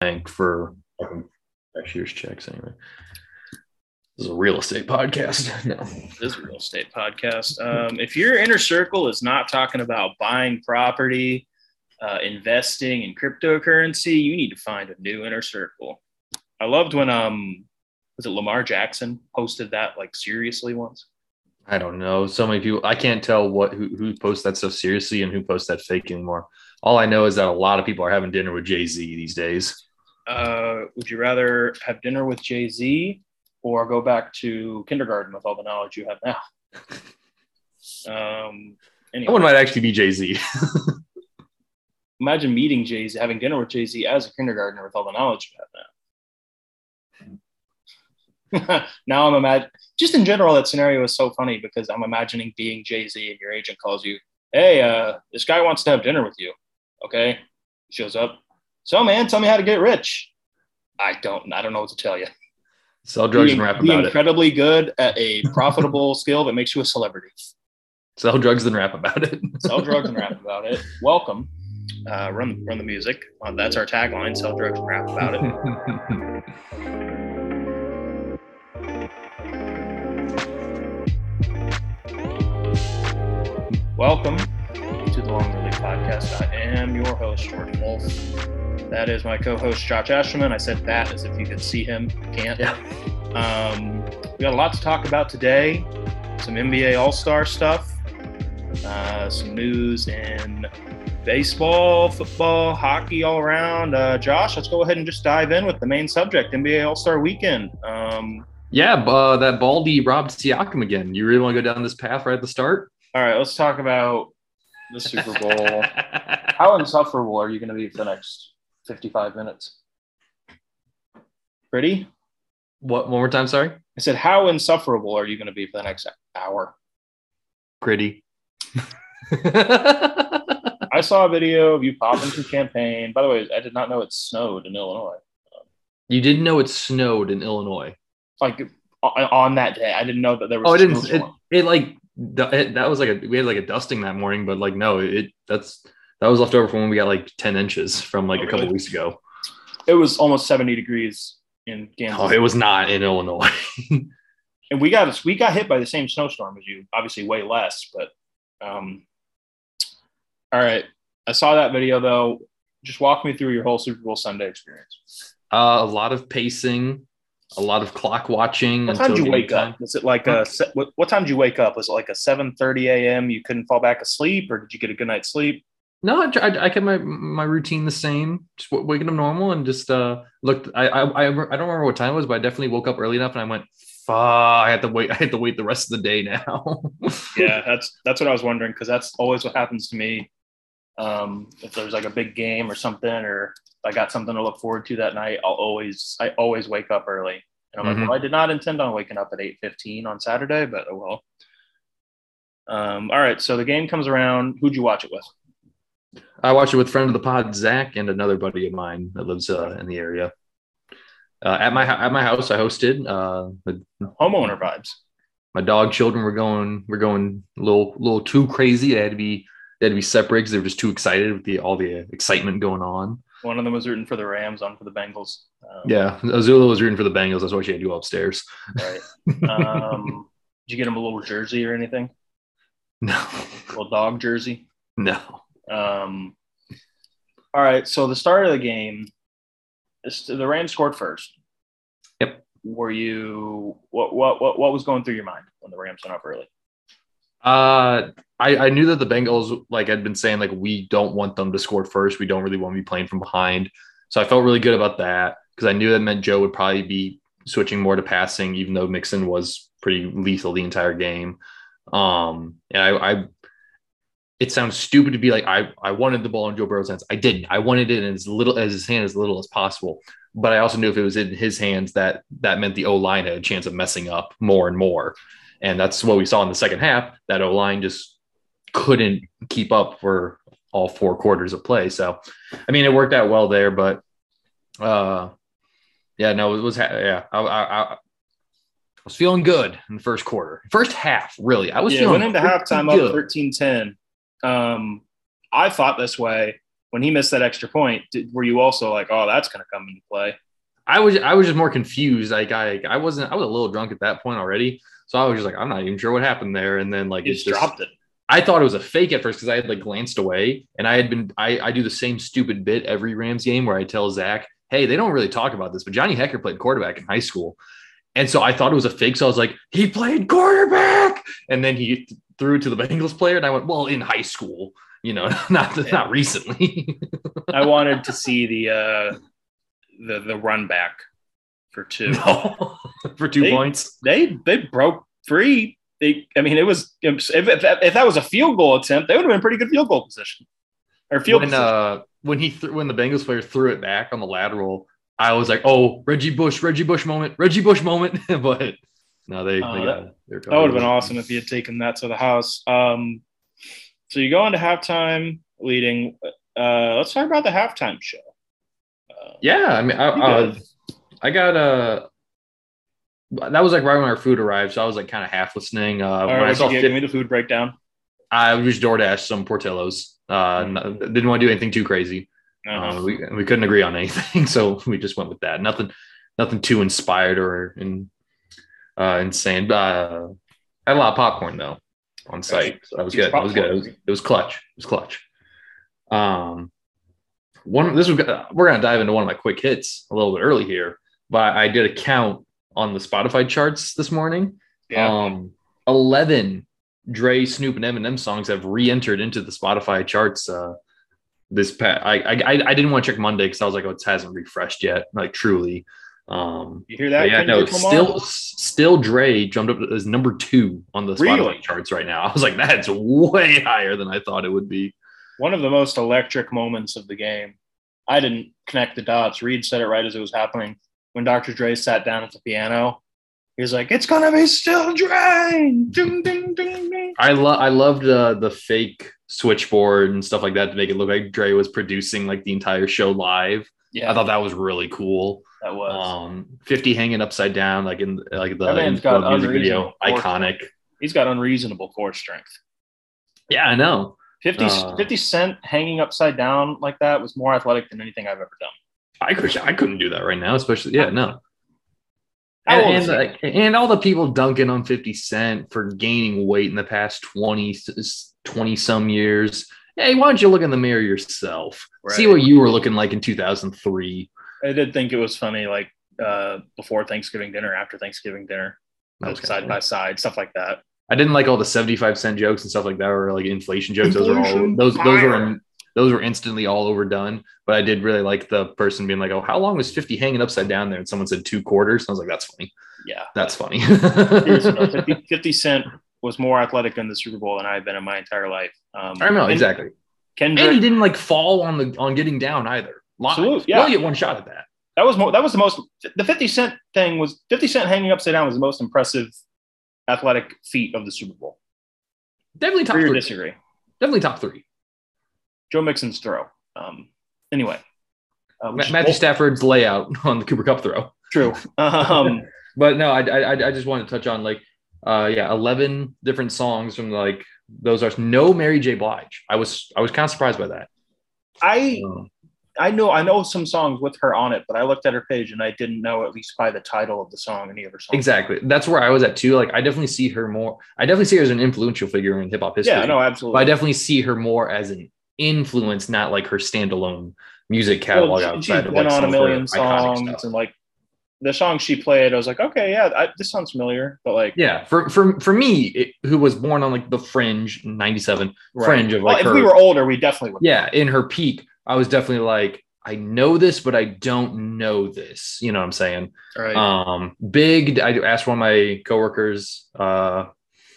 bank for cashier's checks anyway. This is a real estate podcast. No. This is a real estate podcast. Um, if your inner circle is not talking about buying property, uh, investing in cryptocurrency, you need to find a new inner circle. I loved when um was it Lamar Jackson posted that like seriously once. I don't know. So many people. I can't tell what who, who posts that stuff seriously and who posts that fake anymore. All I know is that a lot of people are having dinner with Jay Z these days. Uh, would you rather have dinner with Jay Z or go back to kindergarten with all the knowledge you have now? Um, anyway, That one might actually be Jay Z. imagine meeting Jay Z, having dinner with Jay Z as a kindergartner with all the knowledge you have now. now I'm imagining, just in general, that scenario is so funny because I'm imagining being Jay Z and your agent calls you, hey, uh, this guy wants to have dinner with you. Okay. Shows up. So, man, tell me how to get rich. I don't, I don't know what to tell you. Sell drugs be, and rap be about it. incredibly good at a profitable skill that makes you a celebrity. Sell drugs and rap about it. Sell drugs and rap about it. Welcome. Uh, run run the music. Uh, that's our tagline. Sell drugs and rap about it. Welcome to the Long Relief Podcast. I am your host, Jordan Wolf. That is my co-host, Josh Asherman. I said that as if you could see him. Can't. Yeah. Um, we got a lot to talk about today. Some NBA All-Star stuff. Uh, some news in baseball, football, hockey, all around. Uh, Josh, let's go ahead and just dive in with the main subject: NBA All Star Weekend. Um, yeah, uh, that Baldy robbed Siakam again. You really want to go down this path right at the start? all right, let's talk about the Super Bowl. How insufferable are you going to be for the next fifty-five minutes? Pretty. what? One more time. Sorry. I said, how insufferable are you going to be for the next hour? Gritty. I saw a video of you popping some champagne. By the way, I did not know it snowed in Illinois. you didn't know it snowed in Illinois. Like on on that day, I didn't know that there was. Oh, a it didn't. It, it like it, that was like a we had like a dusting that morning, but like no, it that's that was left over from when we got like ten inches from like Oh, a couple really? weeks ago. it was almost 70 degrees in Kansas. Oh, it was not in Illinois. and we got us. we got hit by the same snowstorm as you, obviously way less, but um all right. I saw that video though. Just walk me through your whole Super Bowl Sunday experience. uh, a lot of pacing, a lot of clock watching. What time did you wake time. up? Was it like a what, what time did you wake up? Was it like a 7:30 a.m. You couldn't fall back asleep, or did you get a good night's sleep? No, I, I, I kept my my routine the same, just waking up normal and just uh looked. I, I I don't remember what time it was, but I definitely woke up early enough and I went, "Fuck, I had to wait. I had to wait the rest of the day now." Yeah, that's that's what I was wondering because that's always what happens to me. Um, if there's like a big game or something, or if I got something to look forward to that night, I'll always I always wake up early. And I'm Mhm. like, well, I did not intend on waking up at 8:15 on Saturday, but oh well. Um, all right, so the game comes around. Who'd you watch it with? I watched it with friend of the pod, Zach, and another buddy of mine that lives uh, in the area. Uh, at my at my house, I hosted. Uh, the, Homeowner vibes. my dog children were going were going a little little too crazy. They had to be they had to be separated because they were just too excited with the all the excitement going on. One of them was rooting for the Rams, one for the Bengals. Um, Yeah, Azula was rooting for the Bengals. That's why she had to go upstairs. Right. Um, did you get him a little jersey or anything? No, A little dog jersey? no. Um, all right. So the start of the game, the Rams scored first. Yep. Were you what what what what was going through your mind when the Rams went up early? Uh, I I knew that the Bengals like I'd been saying like we don't want them to score first. We don't really want to be playing from behind. So I felt really good about that because I knew that meant Joe would probably be switching more to passing, even though Mixon was pretty lethal the entire game. Um, and I, I it sounds stupid to be like I I wanted the ball in Joe Burrow's hands. I didn't. I wanted it in as little as his hand as little as possible. But I also knew if it was in his hands, that that meant the O line had a chance of messing up more and more. And that's what we saw in the second half. That O line just couldn't keep up for all four quarters of play. So, I mean, it worked out well there, but uh, yeah, no, it was yeah. I, I, I was feeling good in the first quarter, first half. Really, I was yeah, feeling went into halftime good. up 13-10. Um, I thought this way when he missed that extra point, did, were you also like, oh, that's going to come into play? I was I was just more confused. Like I I wasn't I was a little drunk at that point already. So I was just like, I'm not even sure what happened there. And then like He it's just just dropped it. I thought it was a fake at first because I had like glanced away and I had been I, I do the same stupid bit every Rams game where I tell Zach, hey, they don't really talk about this, but Johnny Hekker played quarterback in high school. And so I thought it was a fake. So I was like, he played quarterback. And then he threw it to the Bengals player. And I went, well, in high school, you know, not not recently. I wanted to see the uh, the the run back for two. no. For two They- points. They they broke free. They, I mean, it was if, if, that, if that was a field goal attempt, they would have been pretty good field goal position or field when position. uh when he th- when the Bengals player threw it back on the lateral, I was like, oh, Reggie Bush, Reggie Bush moment, Reggie Bush moment. but no, they, Uh, got it. That would have been awesome if he had taken that to the house. Um, so you go into halftime leading. Uh, let's talk about the halftime show. Uh, Yeah, I mean, I, uh. I got uh that was like right when our food arrived, so I was like kind of half listening. Uh, when right, I saw, get? Fit- give me the food breakdown. I just DoorDash some Portillos. Uh, n- didn't want to do anything too crazy. Uh-huh. Uh, we we couldn't agree on anything, so we just went with that. Nothing, nothing too inspired or in, uh, insane. Uh, I had a lot of popcorn though on site, so that was good. That was good. It was, it was clutch. It was clutch. Um, one this was we're gonna dive into one of my quick hits a little bit early here, but I did a count on the Spotify charts this morning. yeah. Um, eleven Dre, Snoop, and Eminem songs have re-entered into the Spotify charts. Uh, this past, I, I I I didn't want to check Monday because I was like, oh, it hasn't refreshed yet. Like truly. Um, you hear that? yeah, no, Lamar? still still Dre jumped up as number two on the Spotify Really? charts right now. I was like, that's way higher than I thought it would be. one of the most electric moments of the game. I didn't connect the dots. Reed said it right as it was happening. When Dr. Dre sat down at the piano, he was like, "It's gonna be still Dre." Ding, ding, ding, ding. I love I loved uh, the fake switchboard and stuff like that to make it look like Dre was producing like the entire show live. Yeah, I thought that was really cool. That was. Um, 50 hanging upside down, like in like the in music video, iconic. He's got unreasonable core strength. Yeah, I know. 50, Uh, 50 Cent hanging upside down like that was more athletic than anything I've ever done. I could I couldn't do that right now, especially yeah, no. And, and, like, and all the people dunking on 50 Cent for gaining weight in the past 20, 20 some years. Hey, why don't you look in the mirror yourself? See what you were looking like in 2003. I did think it was funny, like uh, before Thanksgiving dinner, after Thanksgiving dinner, That was side by side, stuff like that. I didn't like all the 75 cent jokes and stuff like that, or like inflation jokes. those were all Inflation, those those were those were instantly all overdone. But I did really like the person being like, "Oh, how long was 50 hanging upside down there?" And someone said two quarters. And I was like, "That's funny. Yeah. That's funny." 50, 50 Cent was more athletic in the Super Bowl than I've been in my entire life. Um, I know and exactly. And he didn't like fall on the on getting down either. Live. Absolute, You yeah. only get one shot at that. that was more, that was the most. The 50 Cent thing was 50 Cent hanging upside down was the most impressive athletic feat of the Super Bowl. Definitely top Agree three. disagree? Definitely top three. Joe Mixon's throw. Um, anyway, uh, Ma- Matthew Stafford's layout on the Cooper Kupp throw. True. Um, But no, I, I I just want to touch on like uh yeah, eleven different songs from like those are no Mary J. Blige. I was I was kind of surprised by that. I Um, I know I know some songs with her on it, but I looked at her page and I didn't know at least by the title of the song any of her songs. exactly. That's where I was at too. Like I definitely see her more. I definitely see her as an influential figure in hip hop history. Yeah, no, But I definitely see her more as an influence, not like her standalone music catalog Well, she- outside she's of been like on a million songs and like the song she played, I was like, okay, yeah, I, this sounds familiar, but like, Yeah, for for for me, it, who was born on like the fringe '97 right. fringe of Well, like if her, we were older, we definitely would. yeah, in her peak, I was definitely like, I know this, but I don't know this. You know what I'm saying? Right. Um, big. I asked one of my coworkers, uh,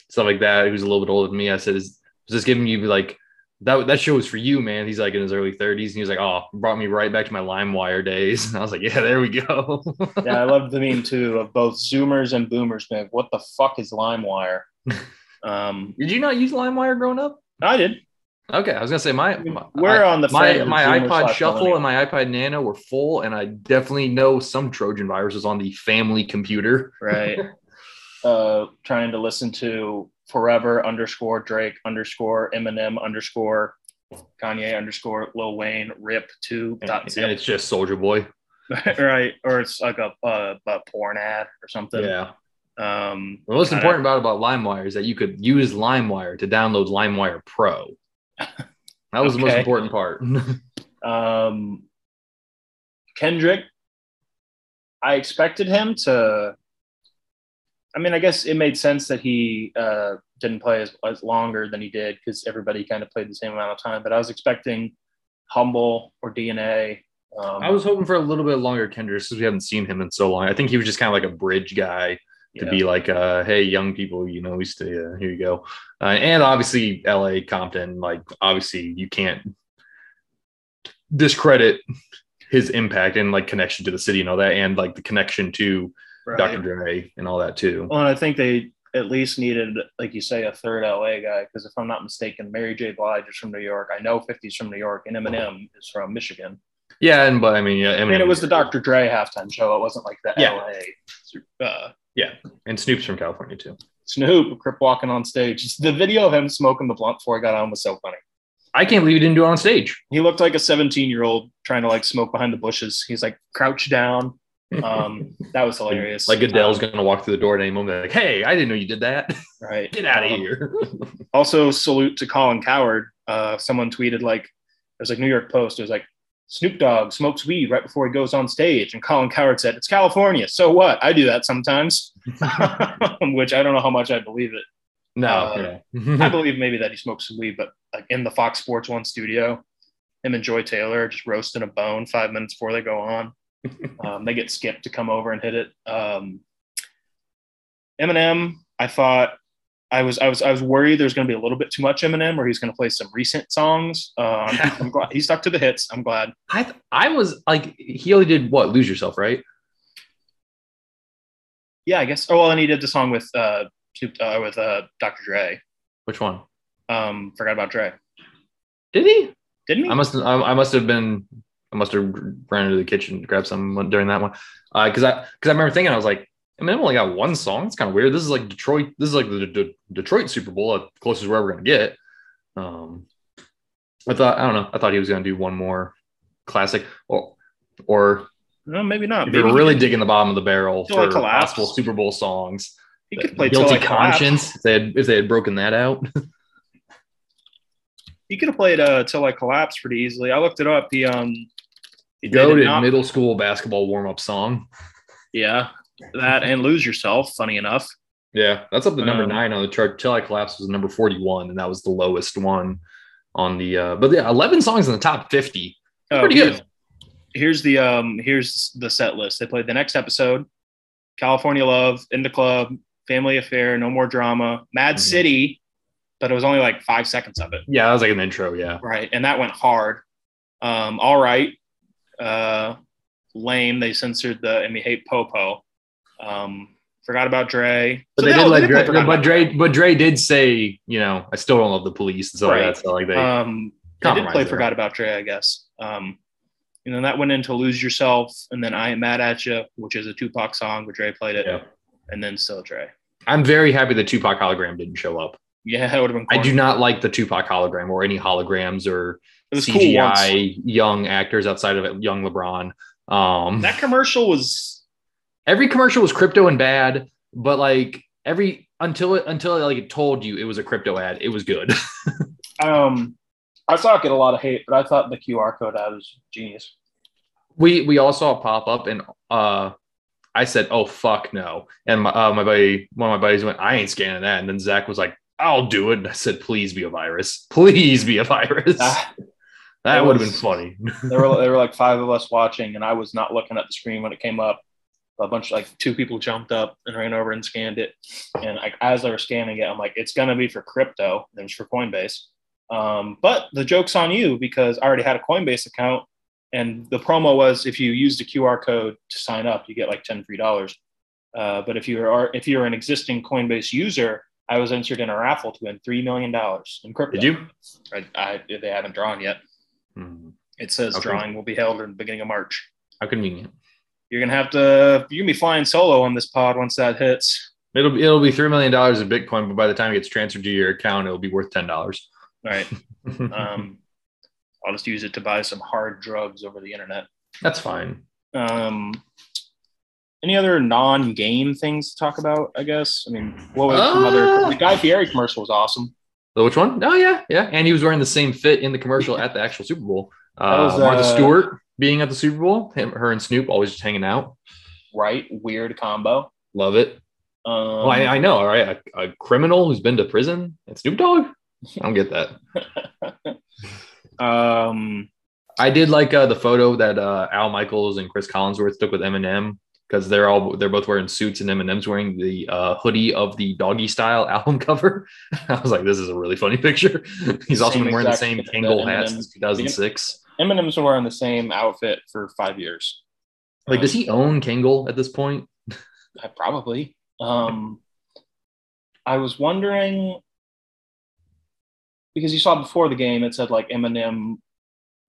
stuff like that, who's a little bit older than me. I said, "Is, is this giving you like that? That show was for you, man." He's like in his early 30s, and he was like, "Oh, brought me right back to my LimeWire days." And I was like, "Yeah, there we go." yeah, I love the meme too of both Zoomers and Boomers like, what the fuck is LimeWire? um, Did you not use LimeWire growing up? I did. Okay, I was gonna say my, my We're on the my my iPod Shuffle and my iPod Nano were full, and I definitely know some Trojan viruses on the family computer. right? uh, trying to listen to forever underscore Drake underscore Eminem underscore Kanye underscore Lil Wayne rip two And, and it's just Soldier Boy. right, or it's like a, a, a porn ad or something. Yeah. Um, The most important about about LimeWire is that you could use LimeWire to download LimeWire Pro. That was the most important part. Um, Kendrick, I expected him to. I mean, I guess it made sense that he uh, didn't play as, as longer than he did because everybody kind of played the same amount of time. But I was expecting Humble or DNA. Um, I was hoping for a little bit longer Kendrick because we haven't seen him in so long. I think he was just kind of like a bridge guy to yeah. be like, uh, hey, young people, you know, we stay, uh, here you go. Uh, and obviously, LA, Compton, like, obviously, you can't discredit his impact and like connection to the city and all that, and like the connection to Right. Dr. Dre and all that too. Well, and I think they at least needed, like you say, a third LA guy because if I'm not mistaken, Mary J. Blige is from New York. I know 50's from New York, and Eminem is from Michigan. Yeah, and but I mean, yeah, I mean, it was the Dr. Dre halftime show. It wasn't like the Yeah. LA. Uh, and Snoop's from California too. Snoop, Crip walking on stage. The video of him smoking the blunt before he got on was so funny. I can't believe he didn't do it on stage. He looked like a 17 year old trying to like smoke behind the bushes. He's like crouched down. Um, that was hilarious. Like Goodell's Um, gonna walk through the door at any moment, like, "Hey, I didn't know you did that. right. Get out of Um, here." Also, salute to Colin Cowherd. Uh, someone tweeted like, it was like New York Post. It was like, Snoop Dogg smokes weed right before he goes on stage, and Colin Cowherd said, "It's California, so what? I do that sometimes." Which I don't know how much I believe it. no, uh. I believe maybe that he smokes some weed, but like in the Fox Sports One studio, him and Joy Taylor just roasting a bone five minutes before they go on. Um, they get skipped to come over and hit it. Um, Eminem, I thought I was I was I was worried there's going to be a little bit too much Eminem, or he's going to play some recent songs. Uh, I'm, glad he stuck to the hits. I'm glad. I th- I was like, he only did what? Lose yourself, right? Yeah, I guess. Oh well, and he did the song with uh, uh with uh, Dr. Dre. Which one? Um, forgot about Dre. Did he? Didn't he? I must. I, I must have been. I must have ran into the kitchen to grab some during that one. Because I because I remember thinking I was like, Eminem only got one song. It's kind of weird. This is like Detroit. This is like the, the Detroit Super Bowl, closest we're ever gonna get. Um, I thought I don't know. I thought he was gonna do one more classic, or or no, maybe not. if Maybe you're really digging the bottom of the barrel for Collapse. possible Super Bowl songs. he could play Guilty I conscience. If they had if they had broken that out. He could have played uh, till I collapsed pretty easily. I looked it up. He um he did Go to not- middle school basketball warm up song. Yeah, that and lose yourself. Funny enough. Yeah, that's up to number Um, nine on the chart. Till I collapse was number forty-one, and that was the lowest one on the. Uh, but yeah, eleven songs in the top fifty. Oh, Pretty good. Here's the um here's the set list. They played the next episode, California Love, In the Club, Family Affair, No More Drama, Mad Mhm. City, but it was only like five seconds of it. Yeah, that was like an intro. Yeah, Right, and that went hard. Um, all right, uh, lame. They censored the and we hate Popo. Um, forgot about Dre. but So they did all- let play Dre. Forgot But About Dre, but Dre did say, you know, I still don't love the police and stuff like Right. that. So like they, Um, I did play there. Forgot About Dre, I guess. Um, and then that went into Lose Yourself, and then I Am Mad at You, which is a Tupac song, but Dre played it, Yeah. and then still Dre. I'm very happy the Tupac hologram didn't show up. Yeah, it would have been. I do not like the Tupac hologram or any holograms or It was cool CGI young actors outside of it, young LeBron. Um, That commercial was every commercial was crypto and bad, but like every until it until it like it told you it was a crypto ad, it was good. um, I saw it get a lot of hate, but I thought the QR code ad was genius. we we all saw it pop up and uh I said, "Oh fuck no!" And my uh, my buddy, one of my buddies went, "I ain't scanning that." And then Zach was like, "I'll do it." And I said, "Please be a virus. Please be a virus." Ah, that would have been funny. there were there were like five of us watching, and I was not looking at the screen when it came up. A bunch of like two people jumped up and ran over and scanned it, and like as they were scanning it, I'm like, it's gonna be for crypto, and it's for Coinbase. Um, but the joke's on you because I already had a Coinbase account, and the promo was if you use the QR code to sign up, you get like ten free dollars. Uh, but if you are if you're an existing Coinbase user, I was entered in a raffle to win three million dollars in crypto. Did you? I, I, they haven't drawn yet. Hmm, It says Okay. drawing will be held in the beginning of March. How convenient. You're gonna have to. You're gonna be flying solo on this pod once that hits. It'll be it'll be three million dollars in Bitcoin, but by the time it gets transferred to your account, it'll be worth ten dollars. All right. Um, I'll just use it to buy some hard drugs over the internet. That's fine. Um, any other non-game things to talk about? I guess. I mean, what was Uh, other? The Guy Fieri commercial was awesome. So which one? Oh yeah, yeah. And he was wearing the same fit in the commercial at the actual Super Bowl. Uh, That was, Martha uh, Stewart being at the Super Bowl. Him, her, and Snoop always just hanging out. Right, weird combo. Love it. Um, well, I, I know, all right. A, a criminal who's been to prison and Snoop Dogg. I don't get that. um, I did like uh, the photo that uh, Al Michaels and Chris Collinsworth took with Eminem because they're all they're both wearing suits and Eminem's wearing the uh, hoodie of the Doggy Style album cover. I was like, this is a really funny picture. He's also been wearing the same Kangol hat since 2006. Eminem's been wearing the same outfit for five years. Like, does he own Kangol at this point? I probably. Um, I was wondering because you saw before the game, it said like Eminem,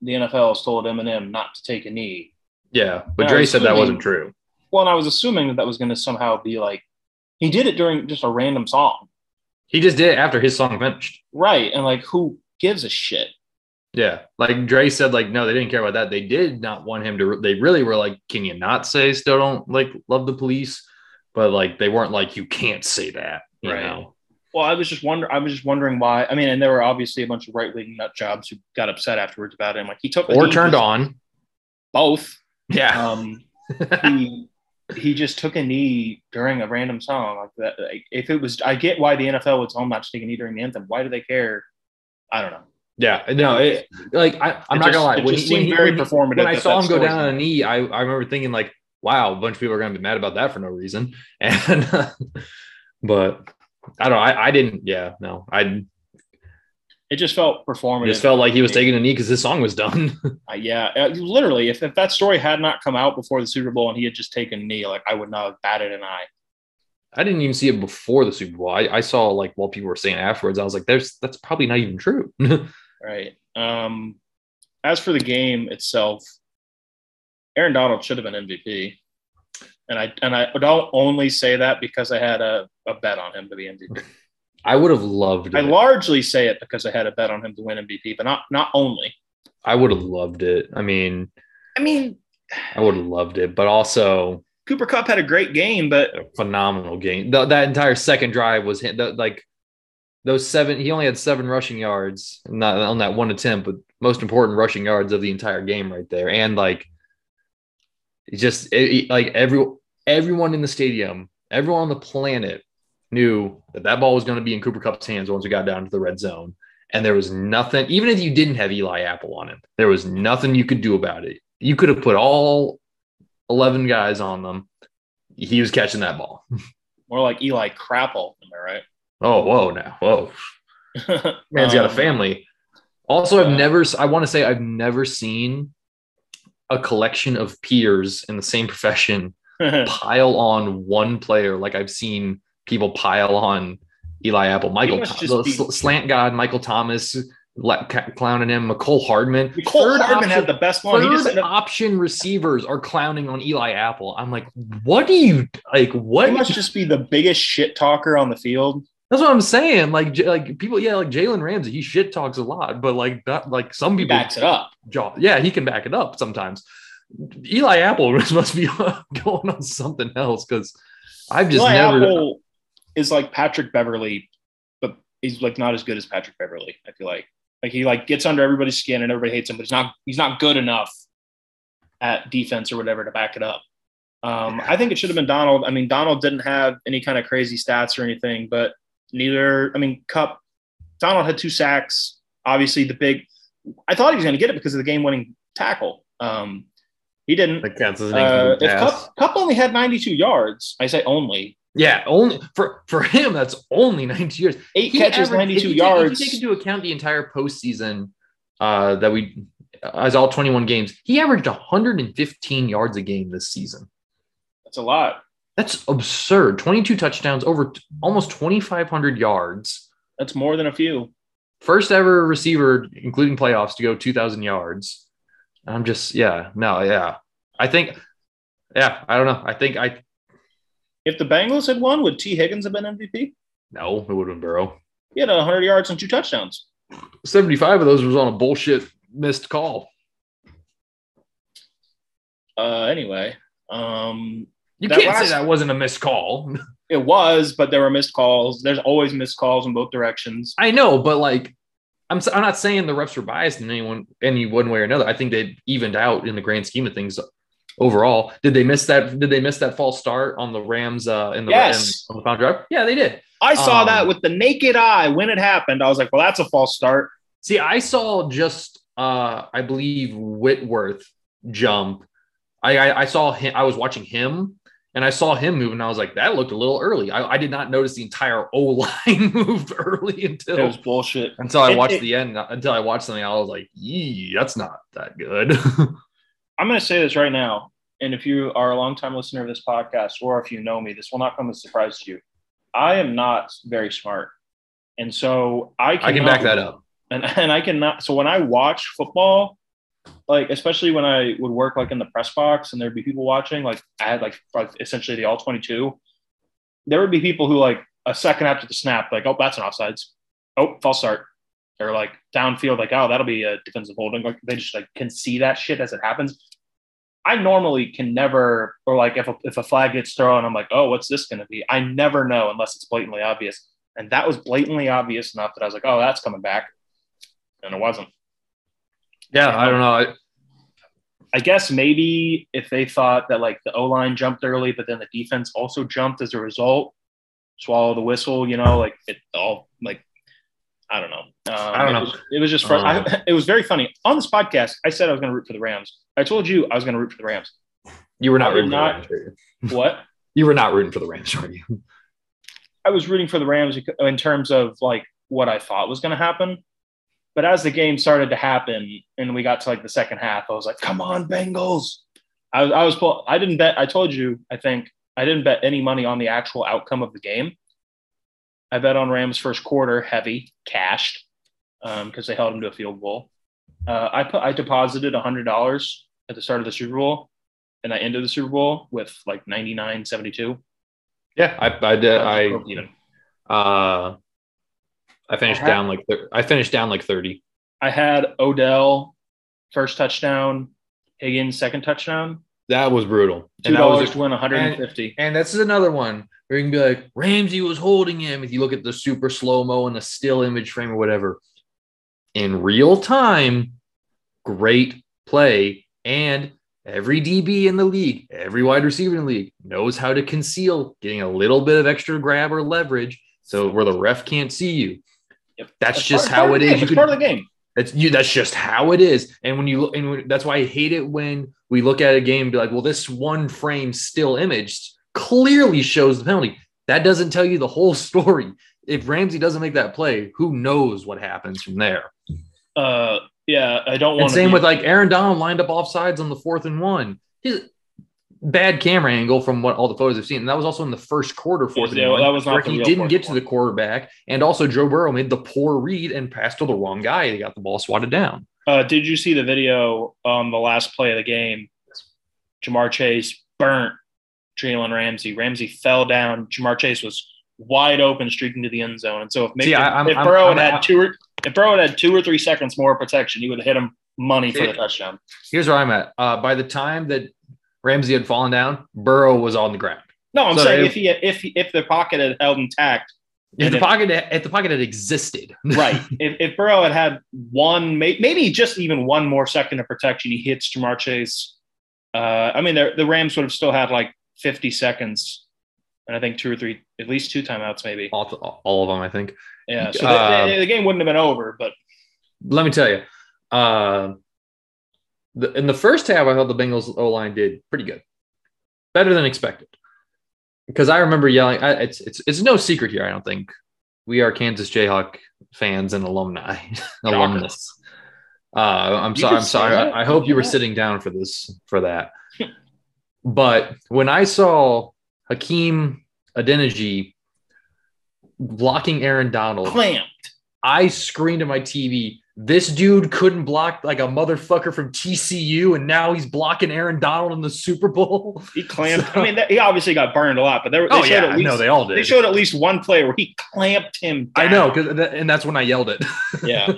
the NFL has told Eminem not to take a knee. Yeah, but Yeah, Dre said that wasn't true. Well, and I was assuming that that was going to somehow be like he did it during just a random song, He just did it after his song finished. right? And like, who gives a shit? Yeah, like Dre said, like no, they didn't care about that. They did not want him to. They really were like, can you not say still don't like love the police? But like they weren't like you can't say that, you Right. know. Well, I was just wonder. I was just wondering why. I mean, and there were obviously a bunch of right wing nut jobs who got upset afterwards about him. Like he took Or turned just- on. both. Yeah, Um, he he just took a knee during a random song like that. Like, if it was, I get why the NFL would tell him not to take a knee during the anthem. Why do they care? I don't know. Yeah. No, it, like I, I'm It not gonna lie. it When just he, seemed he, very he- performative when I saw him go down on a knee, I, I remember thinking like, wow, a bunch of people are gonna be mad about that for no reason. And but I don't know. I, I didn't. Yeah, no. I It just felt performative. It just felt like he was taking a knee because his song was done. Uh, yeah, uh, literally. If, if that story had not come out before the Super Bowl and he had just taken a knee, like I would not have batted an eye. I didn't even see it before the Super Bowl. I, I saw like while people were saying afterwards, I was like, "There's that's probably not even true." Right. Um, as for the game itself, Aaron Donald should have been MVP, and I and I don't only say that because I had a, a bet on him to be MVP. I would have loved it. I it. largely say it because I had a bet on him to win MVP, but not not only. I would have loved it. I mean, I mean, I would have loved it, but also Cooper Kupp had a great game, but a phenomenal game. Th- that entire second drive was hit. The, like those seven. He only had seven rushing yards, not on that one attempt, but most important rushing yards of the entire game right there. And like, just it, like every everyone in the stadium, everyone on the planet knew that that ball was going to be in Cooper Kupp's hands once we got down to the red zone. And there was nothing, even if you didn't have Eli Apple on him, there was nothing you could do about it. You could have put all 11 guys on them. He was catching that ball. more like Eli Crapple. Am I Oh, whoa, now, whoa. Man's got a Um, family. Also, I've never, I want to say, I've never seen a collection of peers in the same profession pile on one player like I've seen people pile on Eli Apple, Michael, be- slant god, Michael Thomas, clowning him, Mecole Hardman. Cole Third Hardman option- had the best one. He Third just ended up, option receivers are clowning on Eli Apple. I'm like, what do you like? What? he must just be the biggest shit talker on the field. That's what I'm saying. Like, like people, yeah, like Jalen Ramsey, he shit talks a lot, but like that, like some He people, backs it up. jaw- yeah, he can back it up sometimes. Eli Apple must be going on something else because I've just Eli never. Apple is like Patrick Beverley, but he's like not as good as Patrick Beverley. I feel like like he like gets under everybody's skin and everybody hates him, but he's not he's not good enough at defense or whatever to back it up. Um, I think it should have been Donald. I mean, Donald didn't have any kind of crazy stats or anything, but neither. I mean, Kupp. Donald had two sacks. Obviously, the big. I thought he was going to get it because of the game-winning tackle. Um, he didn't. That counts as an Uh, if. Kupp, Kupp only had 92 yards, I say only Yeah, only for for him, that's only 92 years. eight He catches, averaged- 92 if you take- yards. If you take into account the entire postseason uh, that we, as all 21 games, he averaged 115 yards a game this season. That's a lot. That's absurd. 22 touchdowns, over t- almost 2,500 yards. That's more than a few. First ever receiver, including playoffs, to go 2,000 yards. I'm just, yeah, no, yeah. I think, yeah, I don't know. I think I, If the Bengals had won, would Tee Higgins have been MVP? no, it would have been Burrow. He had 100 yards and two touchdowns. 75 of those was on a bullshit missed call. Uh, anyway, um, You That can't last- say that wasn't a missed call. it was, but there were missed calls. There's always missed calls in both directions. I know, but like, I'm I'm not saying the refs were biased in anyone any one way or another. I think they evened out in the grand scheme of things overall. Did they miss that? Did they miss that false start on the Rams uh, in the Yes. in, on the found drive? Yeah, they did. I saw Um, that with the naked eye when it happened. I was like, well, that's a false start. See, I saw just uh I believe Whitworth jump. I I, I saw him. I was watching him. And I saw him move, and I was like, "That looked a little early." I, I did not notice the entire O line moved early until It was bullshit. until I watched it- the end. Until I watched something, I was like, "Yee, that's not that good." I'm going to say this right now. And if you are a longtime listener of this podcast, or if you know me, this will not come as a surprise to you. I am not very smart. And so I can, I can back that up. And, and I cannot. So when I watch football, like especially when I would work like in the press box and there'd be people watching, like I had like, like essentially the all 22, there would be people who like a second after the snap, like, oh, that's an offsides. Oh, false start. Or like downfield, like, oh, that'll be a defensive holding. Like they just like can see that shit as it happens. I normally can never, or like if a, if a flag gets thrown, I'm like, oh, what's this going to be? I never know unless it's blatantly obvious. And that was blatantly obvious enough that I was like, oh, that's coming back. And it wasn't. Yeah, I don't know. I, I guess maybe if they thought that like the O line jumped early, but then the defense also jumped as a result, swallow the whistle, you know, like it all like I don't know. Um, I don't it know. Was, it was just fr- I I, it was very funny on this podcast. I said I was going to root for the Rams. I told you I was going to root for the Rams. you were not I rooting not- for the Rams. you? What? You were not rooting for the Rams, were you? I was rooting for the Rams in terms of like what I thought was going to happen. But as the game started to happen and we got to like the second half, I was like, "Come on, Bengals!" I was, I was, pull- I didn't bet. I told you, I think I didn't bet any money on the actual outcome of the game. I bet on Rams first quarter, heavy, cashed, because they held them to a field goal. Uh, I put, I deposited hundred dollars at the start of the Super Bowl, and I ended the Super Bowl with like ninety nine seventy two. Yeah, I I did. I even. uh, I finished I had- down like thir- I finished down like thirty. I had Odell first touchdown, Higgins second touchdown, That was brutal. two And that was dollars to win 150. And this is another one where you can be like, Ramsey was holding him. If you look at the super slow mo and the still image frame or whatever, in real time, great play. And every DB in the league, every wide receiver in the league knows how to conceal getting a little bit of extra grab or leverage so where the ref can't see you. Yep. That's, just part- how it is. You could- part of the game. that's you. That's just how it is. And when you look, and when, that's why I hate it when we look at a game and be like, "Well, this one frame still imaged clearly shows the penalty." That doesn't tell you the whole story. If Ramsey doesn't make that play, who knows what happens from there? Uh, yeah, I don't want. Same with like Aaron Donald lined up offsides on the fourth and one. His bad camera angle from what all the photos I've seen. And that was also in the first quarter, fourth Yeah, one. that was not where he didn't get to the quarterback. And also Joe Burrow made the poor read and passed to the wrong guy. He got the ball swatted down. Uh, did you see the video on the last play of the game? Ja'Marr Chase burnt Jalen Ramsey. Ramsey fell down. Ja'Marr Chase was wide open, streaking to the end zone. And so if, See, I'm- if I'm- Burrow I'm- had had two, or, if Burrow had had two or three seconds more protection, he would have hit him money for the touchdown. Here's where I'm at. Uh, by the time that Ramsey had fallen down, Burrow was on the ground. No, I'm So saying if- if he if if the pocket had held intact, If the if- pocket, if the pocket had existed, right? if, if Burrow had had one, maybe just even one more second of protection, he hits Ja'Marr Chase. Uh, I mean, the the Rams would have still had like 50 seconds, and I think two or three, at least two timeouts, maybe. all, all of them, I think. Yeah, so Uh, the, the, the game wouldn't have been over, but Let me tell you, uh, the, in the first half, I thought the Bengals O line did pretty good, better than expected. Because I remember yelling, I, it's it's it's no secret here. I don't think we are Kansas Jayhawk fans and alumni, alumnus. Uh, I'm You sorry. I'm sorry. I, hope you were sitting down for this for that. but when I saw Hakeem Adeniji blocking Aaron Donald, clamped. I screamed at my TV, this dude couldn't block like a motherfucker from TCU, and now he's blocking Aaron Donald in the Super Bowl. He clamped. So, I mean, he obviously got burned a lot, but they, they oh yeah, least, no, they all did. They showed at least one play where he clamped him. Down. I know, because and that's when I yelled it. yeah,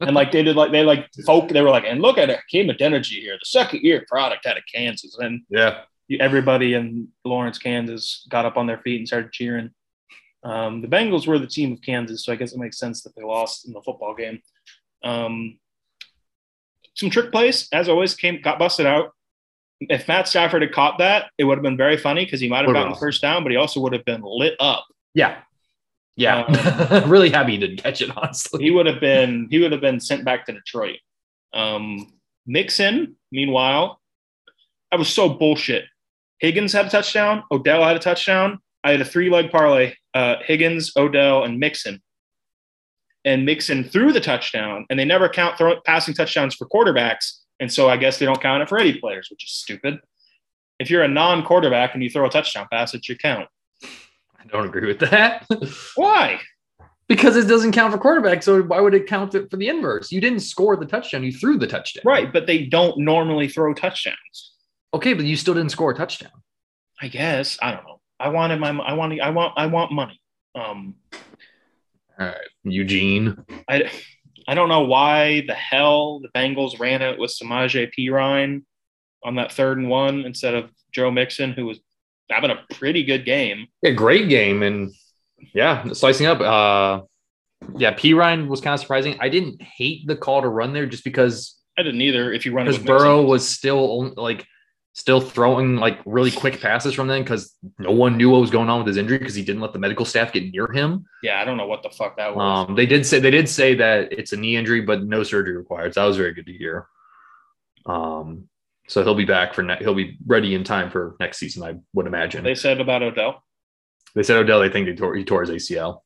and like they did, like they like folk. They were like, and look at it, came with energy here. The second year product out of Kansas, and yeah, everybody in Lawrence, Kansas, got up on their feet and started cheering. Um, the Bengals were the team of Kansas, so I guess it makes sense that they lost in the football game. Um, some trick plays, as always, came got busted out. If Matt Stafford had caught that, it would have been very funny because he might have gotten the first down, but he also would have been lit up. Yeah, yeah, um, really happy he didn't catch it. Honestly, he would have been he would have been sent back to Detroit. Um, Mixon, meanwhile, I was so bullshit. Higgins had a touchdown. Odell had a touchdown. I had a three leg parlay: uh, Higgins, Odell, and Mixon and Mixon threw the touchdown, and they never count throw, passing touchdowns for quarterbacks. And so I guess they don't count it for any players, which is stupid. If you're a non quarterback and you throw a touchdown pass, it should count. I don't agree with that. Why? Because it doesn't count for quarterback. So why would it count it for the inverse? You didn't score the touchdown, you threw the touchdown. Right. But they don't normally throw touchdowns. Okay, but you still didn't score a touchdown. I guess. I don't know. I wanted my I want I want I want money. Um all right, Eugene. I, I don't know why the hell the Bengals ran it with Samaje Perine on that third and one instead of Joe Mixon, who was having a pretty good game. Yeah, great game, and yeah, slicing up. Uh, yeah, Perine was kind of surprising. I didn't hate the call to run there just because I didn't either. If you run because Burrow was still like still throwing like really quick passes from them because no one knew what was going on with his injury because he didn't let the medical staff get near him. Yeah, I don't know what the fuck that was. Um, they did say they did say that it's a knee injury, but no surgery required. So that was very good to hear. Um, so he'll be back for ne- he'll be ready in time for next season, I would imagine. They said about Odell. They said Odell. They think he tore, he tore his ACL.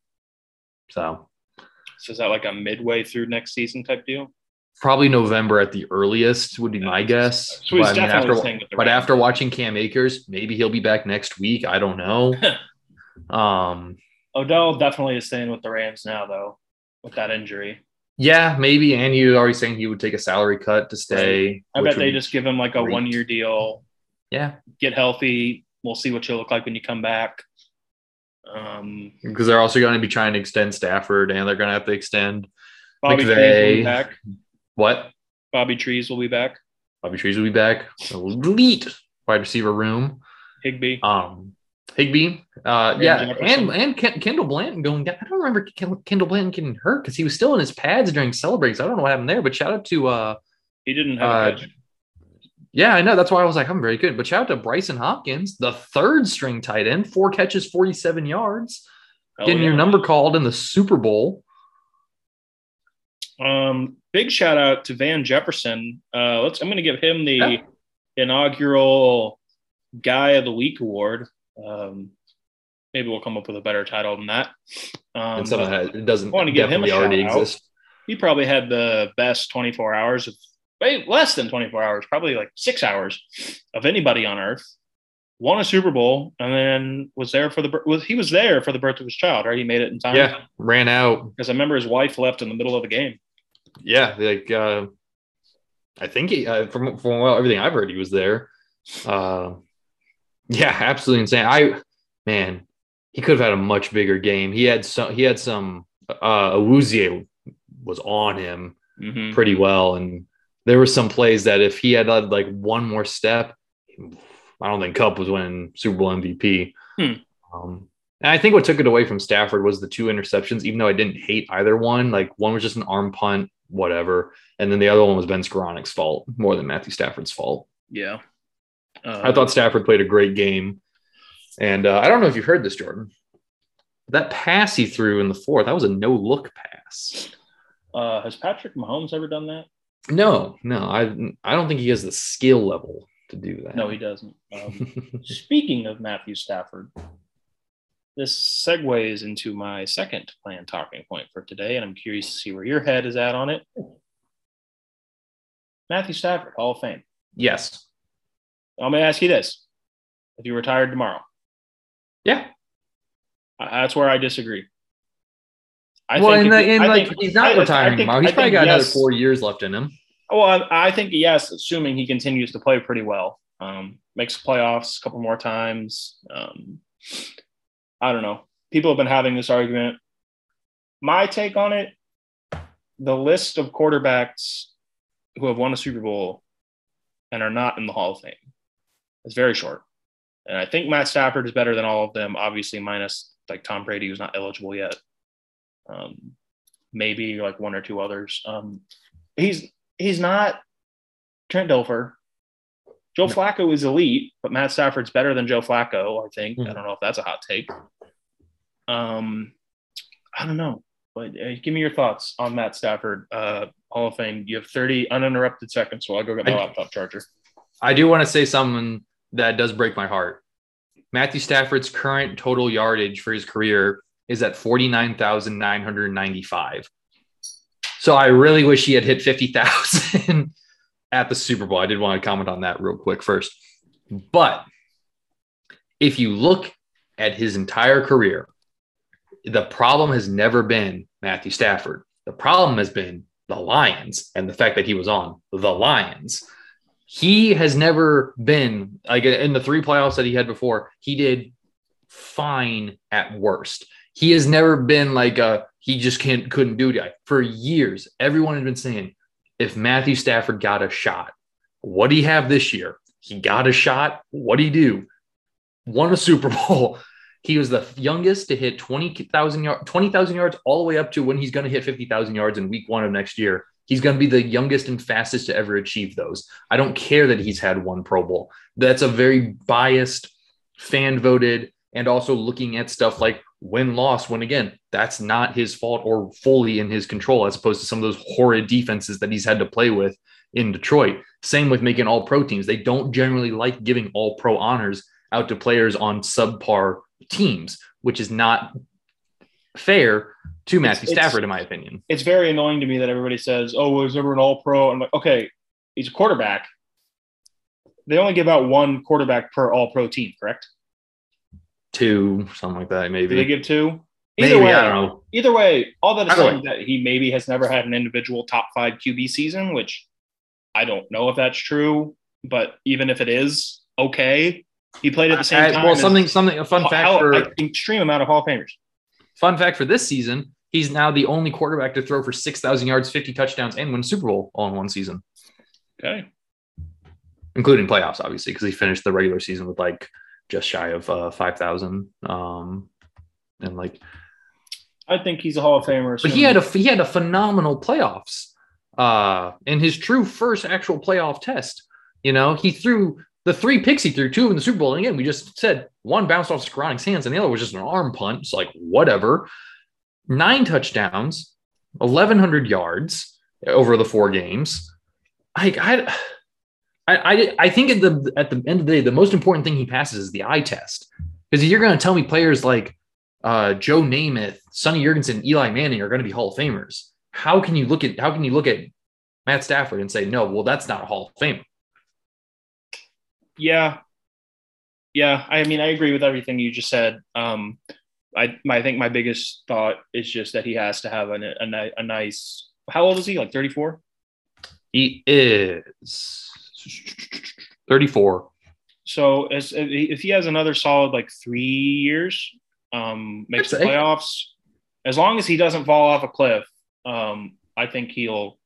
So. So is that like a midway through next season type deal? Probably November at the earliest would be my guess. So but, I mean, after, but after watching Cam Akers, maybe he'll be back next week. I don't know. um, Odell definitely is staying with the Rams now, though, with that injury. Yeah, maybe. And was already saying he would take a salary cut to stay. I bet they just give him like a one year deal. Yeah. Get healthy. We'll see what you look like when you come back. Um, because they're also going to be trying to extend Stafford and they're going to have to extend Bobby McVay. What? Bobby Trees will be back. Bobby Trees will be back. Elite wide receiver room. Higbee. Um, Higbee. Uh, yeah, and and Kendall Blanton going down. I don't remember Kendall Blanton getting hurt because he was still in his pads during celebrates. I don't know what happened there, but shout out to uh, he didn't have uh, Yeah, I know. That's why I was like, I'm very good. But shout out to Brycen Hopkins, the third string tight end, four catches, 47 yards, Hell getting yeah. your number called in the Super Bowl. Um, big shout out to Van Jefferson. Uh, let's. I'm going to give him the yeah. inaugural Guy of the Week award. Um, maybe we'll come up with a better title than that. Um, and some it doesn't want to give him a already exist. He probably had the best 24 hours of wait, less than 24 hours, probably like six hours of anybody on earth. Won a Super Bowl and then was there for the was he was there for the birth of his child, right? He made it in time. Yeah, ran out because I remember his wife left in the middle of the game yeah, like uh, I think he, uh, from from well, everything I've heard, he was there. Uh, yeah, absolutely insane. I man, he could have had a much bigger game. He had some. He had some. Uh, Awuzie was on him mm-hmm. pretty well, and there were some plays that if he had had like one more step, I don't think Kupp was winning Super Bowl MVP. Hmm. Um, and I think what took it away from Stafford was the two interceptions, even though I didn't hate either one. Like one was just an arm punt, whatever. And then the other one was Ben Skowronek's fault more than Matthew Stafford's fault. Yeah. Uh, I thought Stafford played a great game. And uh, I don't know if you heard this, Jordan. That pass he threw in the fourth, that was a no look pass. Uh, has Patrick Mahomes ever done that? No, no. I I don't think he has the skill level to do that. No, he doesn't. Um, speaking of Matthew Stafford, this segues into my second planned talking point for today, and I'm curious to see where your head is at on it. Matthew Stafford, Hall of Fame. Yes. I'm going to ask you this: If you retired tomorrow, yeah, that's where I disagree. I well, think and, the, and I like think- he's not I- I retiring think- tomorrow. He's I probably got another four years left in him. Well, I, I think yes, assuming he continues to play pretty well, um, makes playoffs a couple more times. Um, I don't know. People have been having this argument. My take on it: the list of quarterbacks who have won a Super Bowl and are not in the Hall of Fame is very short, and I think Matt Stafford is better than all of them. Obviously, minus like Tom Brady, who's not eligible yet. Um, maybe like one or two others. Um, he's he's not Trent Dilfer. Joe No. Flacco is elite, but Matt Stafford's better than Joe Flacco. I think. I Mhm. don't know if that's a hot take. Um, I don't know, but uh, give me your thoughts on Matt Stafford, uh, Hall of Fame. You have 30 uninterrupted seconds, so I'll go get my I- laptop charger. I do want to say something that does break my heart. Matthew Stafford's current total yardage for his career is at 49,995. So I really wish he had hit 50,000 at the Super Bowl. I did want to comment on that real quick first. But if you look at his entire career, the problem has never been Matthew Stafford. The problem has been the Lions and the fact that he was on the Lions he has never been like in the three playoffs that he had before he did fine at worst he has never been like a he just can't couldn't do it for years everyone had been saying if matthew stafford got a shot what do he have this year? He got a shot. What do he do? Won a super bowl. He was the youngest to hit 20,000 yards 20,000 yards all the way up to when he's going to hit 50,000 yards in week 1 of next year. He's going to be the youngest and fastest to ever achieve those. I don't care that he's had one Pro Bowl. That's a very biased, fan voted, and also looking at stuff like win loss, when again, that's not his fault or fully in his control, as opposed to some of those horrid defenses that he's had to play with in Detroit. Same with making all pro teams. They don't generally like giving all pro honors out to players on subpar teams, which is not fair to Matthew it's- Stafford, in my opinion. It's very annoying to me that everybody says, "Oh, well, he's never an All Pro." I'm like, okay, he's a quarterback. They only give out one quarterback per All Pro team, correct? Two, something like that, maybe. they give two? maybe, Either way, I don't know. Either way, all that is saying that he maybe has never had an individual top five QB season, which I don't know if that's true, but even if it is, okay. He played at the same I- time. well, something, something, a fun fact for extreme amount of Hall of Famers. fun fact for this season. He's now the only quarterback to throw for six thousand yards, fifty touchdowns, and win Super Bowl all in one season, Okay. including playoffs, obviously, because he finished the regular season with like just shy of uh, five thousand. Um, and like, I think he's a Hall of Famer. but he had a he had a phenomenal playoffs. Uh, in his true first actual playoff test, you know, he threw the three picks he threw, two in the Super Bowl. And again, we just said one bounced off Skowronek's hands and the other was just an arm punt. It's like, whatever. Nine touchdowns, 1,100 yards over the four games. I, I, I, I, I think at the at the end of the day, the most important thing he passes is the eye test. Because you're going to tell me players like uh, Joe Namath, Sonny Jurgensen, Eli Manning are going to be Hall of Famers. How can you look at how can you look at Matt Stafford and say no? Well, that's not a Hall of Fame. Yeah. Yeah. I mean, I agree with everything you just said. Um, I, I think my biggest thought is just that he has to have a, a, a nice, how old is he? Like 34? He is 34. So as, if he has another solid like three years, um, makes the playoffs, as long as he doesn't fall off a cliff, um, I think he'll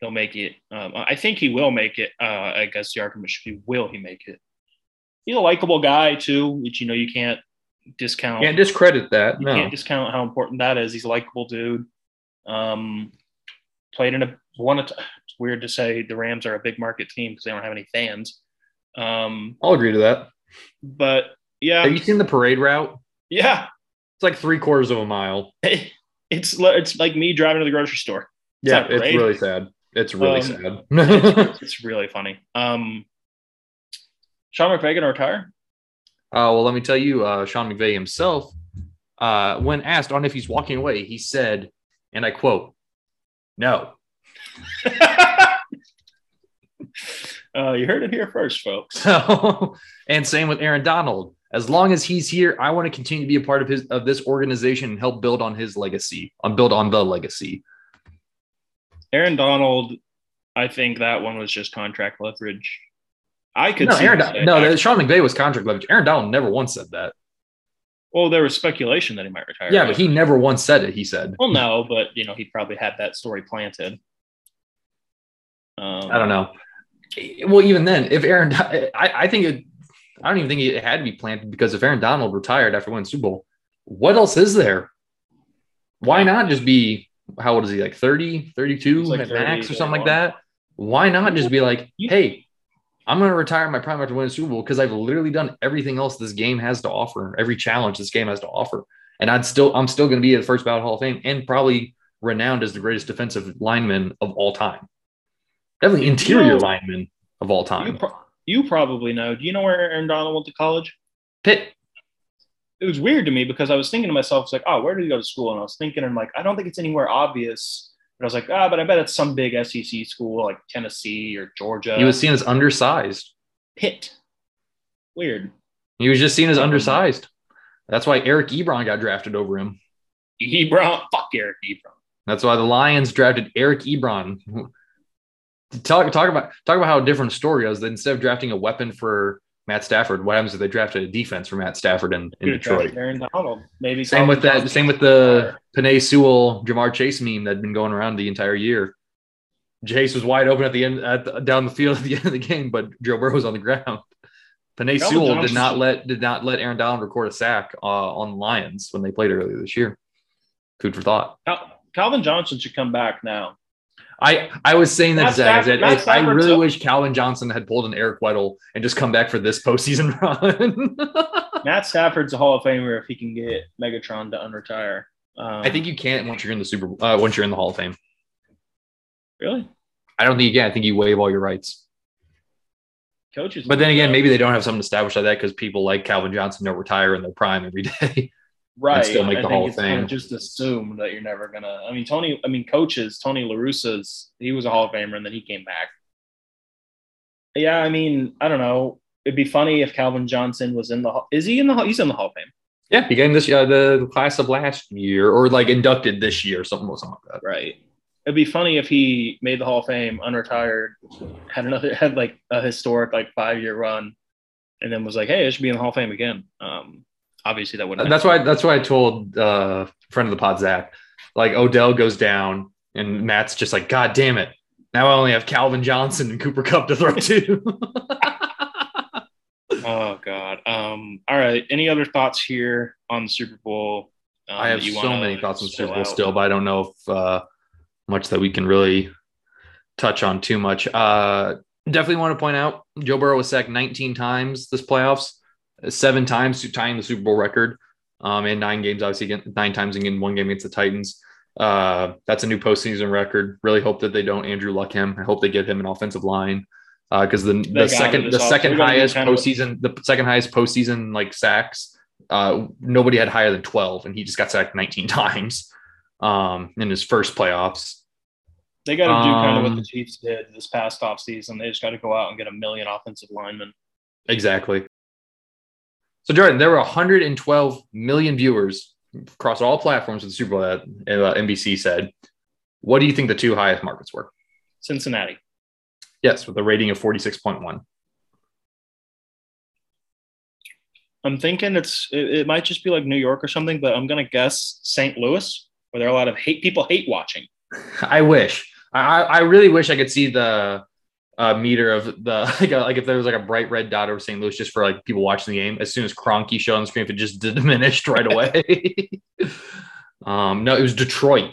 he'll make it. Um, I think he will make it. Uh, I guess the argument should be, will he make it? He's a likable guy too, which you know you can't discount. Can't discredit that. you No. can't discount how important that is. He's a likable dude. Um, played in a one. It's weird to say the Rams are a big market team because they don't have any fans. Um, I'll agree to that. but yeah, Have you seen the parade route? yeah, It's like three quarters of a mile. it's it's like me driving to the grocery store. It's yeah, it's really sad. It's really Um, sad. It's, it's really funny. Um, Sean McVay gonna retire? Uh, well, let me tell you, uh, Sean McVay himself, uh, when asked on if he's walking away, he said, and I quote, no. uh, you heard it here first, folks. So, and same with Aaron Donald. as long as he's here, I want to continue to be a part of his of this organization and help build on his legacy, on build on the legacy. Aaron Donald, I think that one was just contract leverage. I could no, see Aaron, him Don- staying. no, Sean McVay was contract leverage. Aaron Donald never once said that. Well, there was speculation that he might retire. Yeah, but he never once said it. He said, Well, no, but you know, he probably had that story planted. Um, I don't know. Well, even then, if Aaron, I, I think it, I don't even think it had to be planted because if Aaron Donald retired after winning Super Bowl, what else is there? Why not just be, how old is he, like 30, 32 like at 30, max or something like that? Why not just be like, hey, I'm going to retire my prime after winning Super Bowl because I've literally done everything else this game has to offer, every challenge this game has to offer. And I'd still, I'm still going to be at the first ballot Hall of Fame and probably renowned as the greatest defensive lineman of all time. Definitely interior know, lineman of all You, time. pro- you probably know. Do you know where Aaron Donald went to college? Pitt. It was weird to me because I was thinking to myself, it's like, oh, where did he go to school? And I was thinking, I'm like, I don't think it's anywhere obvious. But I was like, ah, but I bet it's some big SEC school like Tennessee or Georgia. He was seen as undersized. Pitt. Weird. He was just seen as Um, undersized. That's why Eric Ebron got drafted over him. Ebron. Fuck Eric Ebron. That's why the Lions drafted Eric Ebron. Talk talk about talk about how a different story is. That instead of drafting a weapon for Matt Stafford, what happens if they drafted a defense for Matt Stafford in, in Detroit? Aaron Donald. Maybe Same with that. Same with the Penei Sewell, Ja'Marr Chase meme that had been going around the entire year. Chase was wide open at the end, at the, down the field at the end of the game, but Joe Burrow was on the ground. Penei Calvin Sewell did not let did not let Aaron Donald record a sack uh, on the Lions when they played earlier this year. Food for thought. Cal- Calvin Johnson should come back now. I I was saying that Zach, I, Stafford- said, Matt I- I really took- wish Calvin Johnson had pulled an Eric Weddle and just come back for this postseason run. Matt Stafford's a Hall of Famer if he can get Megatron to unretire. Um, I think you can't once you're in the Super uh, once you're in the Hall of Fame. really I don't think you can. I think you waive all your rights. coaches. But then again, maybe they don't have something established like that because people like Calvin Johnson don't retire in their prime every day. right. still make I the of it's kind Fame. Just assume that you're never gonna. I mean, Tony. I mean, coaches. Tony La Russa's. He was a Hall of Famer, and then he came back. Yeah, I mean, I don't know. It'd be funny if Calvin Johnson was in the. Hall- Is he in the? Hall- He's in the Hall of Fame, yeah, he came this uh, the class of last year or like inducted this year, something something like that. right? It'd be funny if he made the Hall of Fame, unretired, had another had like a historic like five year run, and then was like, "Hey, I should be in the Hall of Fame again." Um, obviously, that wouldn't. That's why that's why I told uh friend of the pod Zach, like Odell goes down and Matt's just like, God damn it. Now I only have Calvin Johnson and Cooper Kupp to throw to. Oh God. Um. All right. Any other thoughts here on the Super Bowl? Um, I have so many thoughts on the Super Bowl out? still, but I don't know if uh, much that we can really touch on too much. Uh, definitely want to point out Joe Burrow was sacked 19 times this playoffs, seven times tying the Super Bowl record, um, in nine games, obviously again, nine times again, one game against the Titans. Uh, that's a new postseason record. Really hope that they don't Andrew Luck him. I hope they get him an offensive line because the the second the off- second highest postseason the second highest postseason like sacks uh, nobody had higher than 12 and he just got sacked 19 times um, in his first playoffs They got to do kind of what Um, the Chiefs did this past offseason. They just got to go out and get a million offensive linemen. exactly so jordan there were 112 million viewers across all platforms of the super bowl that uh, nbc said what do you think the two highest markets were Cincinnati. yes with a rating of 46.1 I'm thinking it's it, it might just be like New York or something, but I'm gonna guess St. Louis, where there are a lot of hate people hate watching. I wish. I, I really wish I could see the uh, meter of the like, a, like if there was like a bright red dot over St. Louis just for like people watching the game. As soon as Kroenke showed on the screen, if it just diminished right away. um, no, it was Detroit,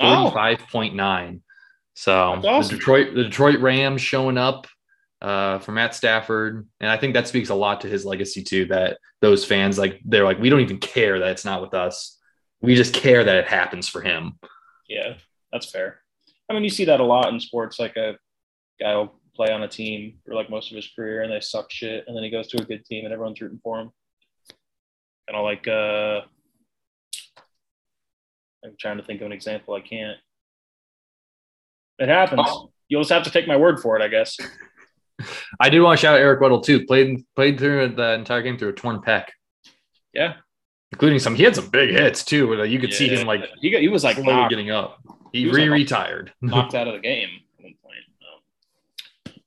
Oh. forty-five point nine. So awesome. the Detroit, the Detroit Rams showing up uh, for Matt Stafford, and I think that speaks a lot to his legacy too. That those fans like they're like, we don't even care that it's not with us. We just care that it happens for him. Yeah, that's fair. I mean, you see that a lot in sports. Like a guy will play on a team for like most of his career, and they suck shit, and then he goes to a good team, and everyone's rooting for him. Kind of like uh, I'm trying to think of an example. I can't. It happens. Oh. You'll just have to take my word for it, I guess. I do want to shout out Eric Weddle too. Played played through the entire game through a torn pec. Yeah, including some. He had some big hits too. Where You could yeah. see him like he, got, he was like knocked, getting up. He, he re-retired, knocked out of the game at one point. Um,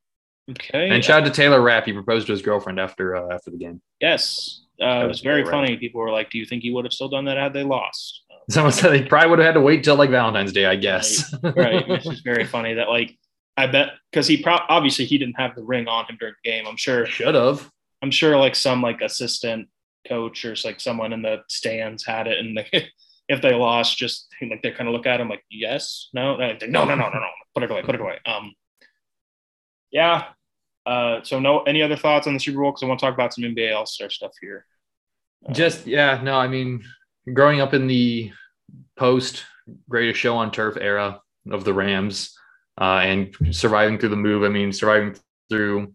okay. And shout out to Taylor Rapp. He proposed to his girlfriend after uh, after the game. Yes, uh, it was very funny. People were like, "Do you think he would have still done that had they lost?" Someone said they probably would have had to wait till like Valentine's Day, I guess. Right, right. It's just very funny that like I bet because he pro- obviously he didn't have the ring on him during the game. I'm sure should have. I'm sure like some like assistant coach or like someone in the stands had it, and they, if they lost, just like they kind of look at him like yes, no, no, no, no, no, no, put it away, put it away. Um, yeah. Uh, so no, any other thoughts on the Super Bowl? Because I want to talk about some NBA All Star stuff here. Just yeah, no, I mean, growing up in the post greatest show on turf era of the Rams uh, and surviving through the move. I mean, surviving through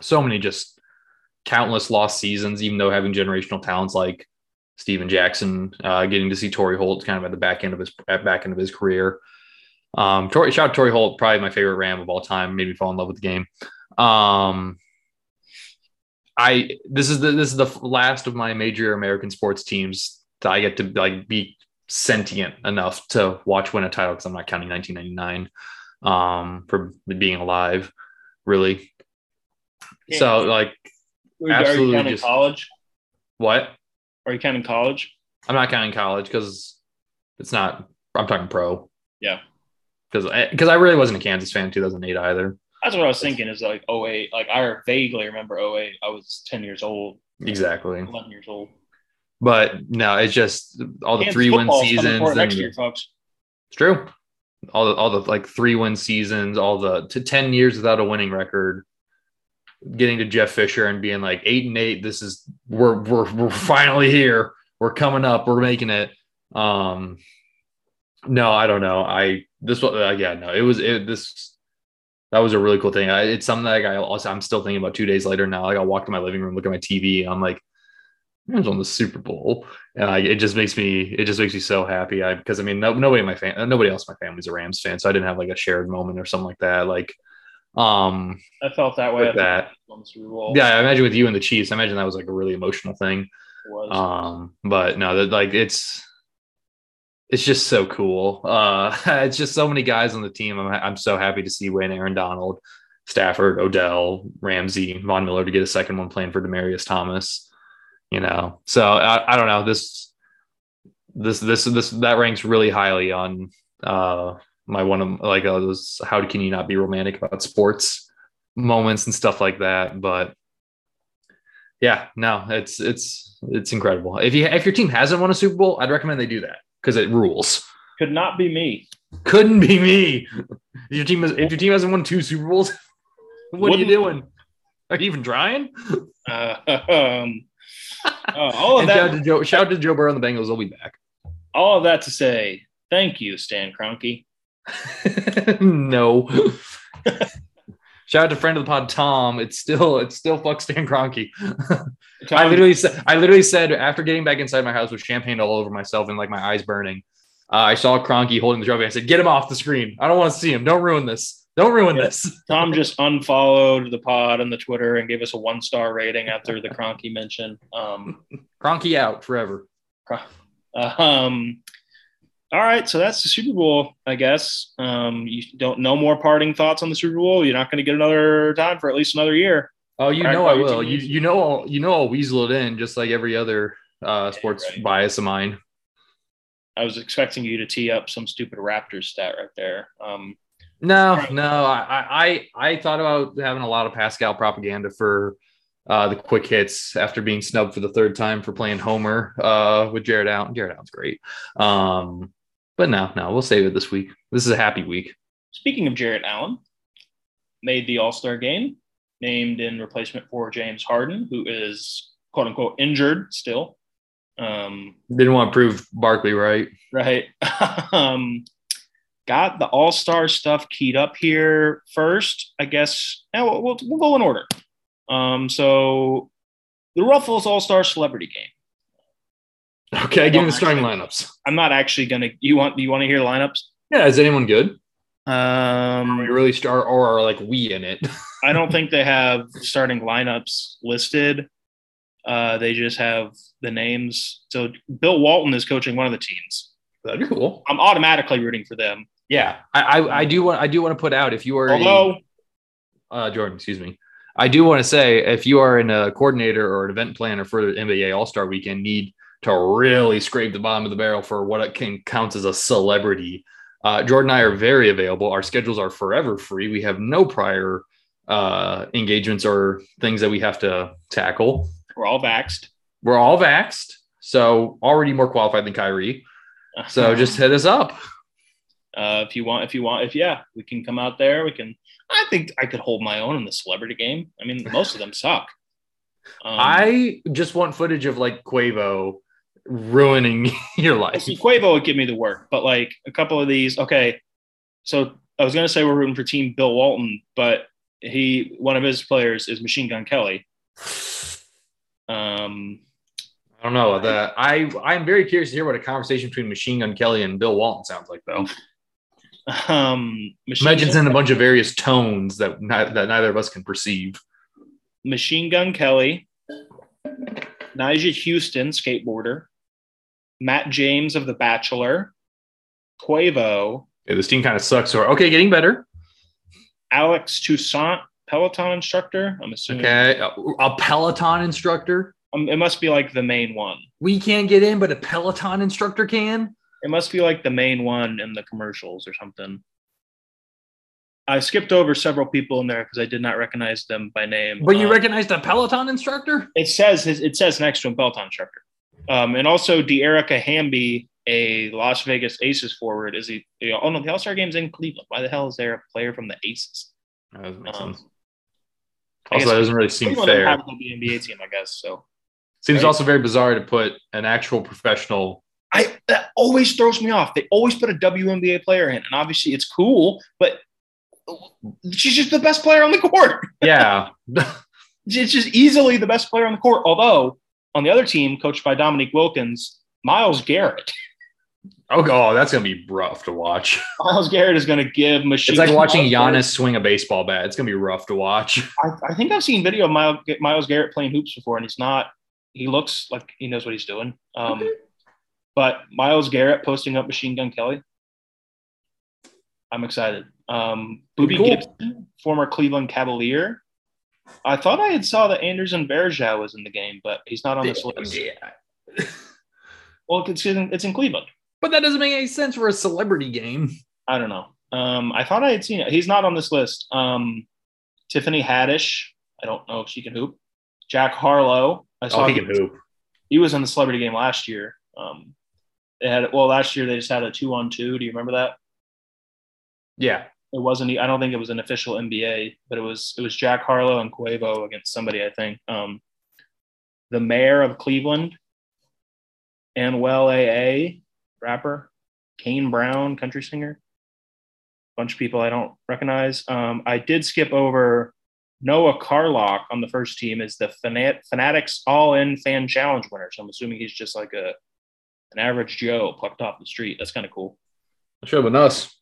so many just countless lost seasons, even though having generational talents like Steven Jackson, uh, getting to see Torry Holt kind of at the back end of his back end of his career. Um, shout out Torry Holt, probably my favorite Ram of all time. Made me fall in love with the game. Um, I this is the this is the last of my major American sports teams that I get to like be sentient enough to watch win a title because I'm not counting 1999 um, for being alive, really. Yeah. So like, absolutely are you just college. What? Are you counting college? I'm not counting college because it's not. I'm talking pro. Yeah. Because because I, I really wasn't a Kansas fan in 2008 either. That's what I was thinking. Is like 08. Like I vaguely remember 08. I was 10 years old. Exactly. 11 years old. But no, it's just all the three win seasons. Next year, folks. It's true. All the all the like three win seasons, all the to ten years without a winning record. Getting to Jeff Fisher and being like eight and eight. This is we're we're we're finally here. We're coming up. We're making it. Um, no, I don't know. I this was uh, yeah no. It was it this that was a really cool thing. I, it's something that I also I'm still thinking about two days later now. Like I walk to my living room, look at my TV, I'm like, Rams on the Super Bowl, and I, it just makes me it just makes me so happy. I because I mean no, nobody in my fam nobody else in my family's a Rams fan, so I didn't have like a shared moment or something like that. Like, um, I felt that way. That yeah, I imagine with you and the Chiefs, I imagine that was like a really emotional thing. Um, but no, that like it's it's just so cool. Uh, it's just so many guys on the team. I'm I'm so happy to see Wayne, Aaron Donald, Stafford, Odell, Ramsey, Von Miller to get a second one playing for Demaryius Thomas you know. So I, I don't know. This this this this that ranks really highly on uh my one of like uh, those how can you not be romantic about sports moments and stuff like that. But yeah no it's it's it's incredible. If you if your team hasn't won a super bowl i'd recommend they do that because it rules could not be me couldn't be me if your team is if your team hasn't won two super bowls what Wouldn't, are you doing are you even trying uh, um uh, all of that. Shout out, to Joe, shout to Joe Burrow and the Bengals. They'll be back. All of that to say, thank you, Stan Kroenke. no. Shout out to friend of the pod, Tom. It's still it's still fuck Stan Kroenke. I literally said I literally said after getting back inside my house with champagne all over myself and like my eyes burning, uh, I saw Kroenke holding the trophy. I said, "Get him off the screen. I don't want to see him. Don't ruin this." Don't ruin yeah. this. Tom just unfollowed the pod on the Twitter and gave us a one star rating after the Kroenke mention. Um, Kroenke out forever. Um, all right, so that's the Super Bowl, I guess. Um, you don't no more parting thoughts on the Super Bowl. You're not going to get another time for at least another year. Oh, you know I will. You you know I'll, you know I'll weasel it in just like every other uh, sports right. bias of mine. I was expecting you to tee up some stupid Raptors stat right there. Um, no, no. I, I I thought about having a lot of Pascal propaganda for uh, the quick hits after being snubbed for the third time for playing Homer uh, with Jarrett Allen. Jared Allen's great. Um, but no, no, we'll save it this week. This is a happy week. Speaking of Jarrett Allen, made the All Star game, named in replacement for James Harden, who is quote unquote injured still. Um, Didn't want to prove Barkley right. Right. um, got the All Star stuff keyed up here first. I guess now we'll, we'll, we'll go in order. Um, so the Ruffles All Star Celebrity Game. Okay, give me the starting lineups. I'm not actually gonna. You want? Do you want to hear lineups? Yeah, is anyone good? Um, we really start, or are like we in it? I don't think they have starting lineups listed. Uh, they just have the names. So Bill Walton is coaching one of the teams. That'd be cool. I'm automatically rooting for them. Yeah, I, I, I do want I do want to put out if you are a- Although uh, Jordan, excuse me. I do want to say if you are in a coordinator or an event planner for the NBA All Star Weekend, need to really scrape the bottom of the barrel for what it can count as a celebrity. Uh, Jordan and I are very available. Our schedules are forever free. We have no prior uh, engagements or things that we have to tackle. we're all vaxxed. We're all vaxxed, so already more qualified than Kyrie. So just hit us up. uh, if you want, if you want, if yeah, we can come out there. We can. I think I could hold my own in the celebrity game. I mean, most of them suck. Um, I just want footage of like Quavo ruining your life. see, Quavo would give me the work, but like a couple of these. Okay, so I was gonna say we're rooting for Team Bill Walton, but he one of his players is Machine Gun Kelly. Um, I don't know that. I I'm very curious to hear what a conversation between Machine Gun Kelly and Bill Walton sounds like, though. um, Machine Imagine Gun- in a bunch of various tones that ni- that neither of us can perceive. Machine Gun Kelly, Nyjah Huston, skateboarder, Matt James of The Bachelor, Quavo, Yeah, this team kind of sucks. Or okay, getting better. Alex Toussaint, Peloton instructor. I'm assuming Okay, a, Peloton instructor. um, it must be like the main one. We can't get in, but a Peloton instructor can. It must be like the main one in the commercials or something. I skipped over several people in there because I did not recognize them by name. But you Um, recognized a Peloton instructor? It says his, it says next to him Peloton instructor. Um, and also Dearica Hamby, a Las Vegas Aces forward, is he? Oh no, the All Star game's in Cleveland. Why the hell is there a player from the Aces? That doesn't make Um, sense. Also, that doesn't really seem fair. have the NBA team, I guess. So Seems right? also very bizarre to put an actual professional. I that always throws me off. They always put a WNBA player in, and obviously it's cool, but she's just the best player on the court. Yeah, It's just easily the best player on the court. Although on the other team, coached by Dominique Wilkins, Myles Garrett. oh, oh, that's gonna be rough to watch. Myles Garrett is going to give machine. It's like watching Miles Giannis swing a baseball bat. It's gonna be rough to watch. I, I think I've seen video of Miles, Myles Garrett playing hoops before, and he's not. He looks like he knows what he's doing. Um, Okay. But Myles Garrett posting up Machine Gun Kelly. I'm excited. Um, Booby Cool. Gibson, former Cleveland Cavalier. I thought I had saw that Anderson Varejao was in the game, but he's not on this list. Yeah. Well, it's in, it's in Cleveland. But that doesn't make any sense for a celebrity game. I don't know. Um, I thought I had seen it. He's not on this list. Um, Tiffany Haddish. I don't know if she can hoop. Jack Harlow. I saw Oh, he he, can hoop. he was in the celebrity game last year. Um, they had well last year they just had a two on two. Do you remember that? Yeah. It wasn't. I don't think it was an official NBA, but it was. It was Jack Harlow and Quavo against somebody. I think. Um, the mayor of Cleveland, Anuel AA, rapper, Kane Brown, country singer. Bunch of people I don't recognize. Um, I did skip over Noah Carlock on the first team is the Fanat- Fanatics All In Fan Challenge winner. So I'm assuming he's just like a an average Joe plucked off the street. That's kind of cool. Should have been us.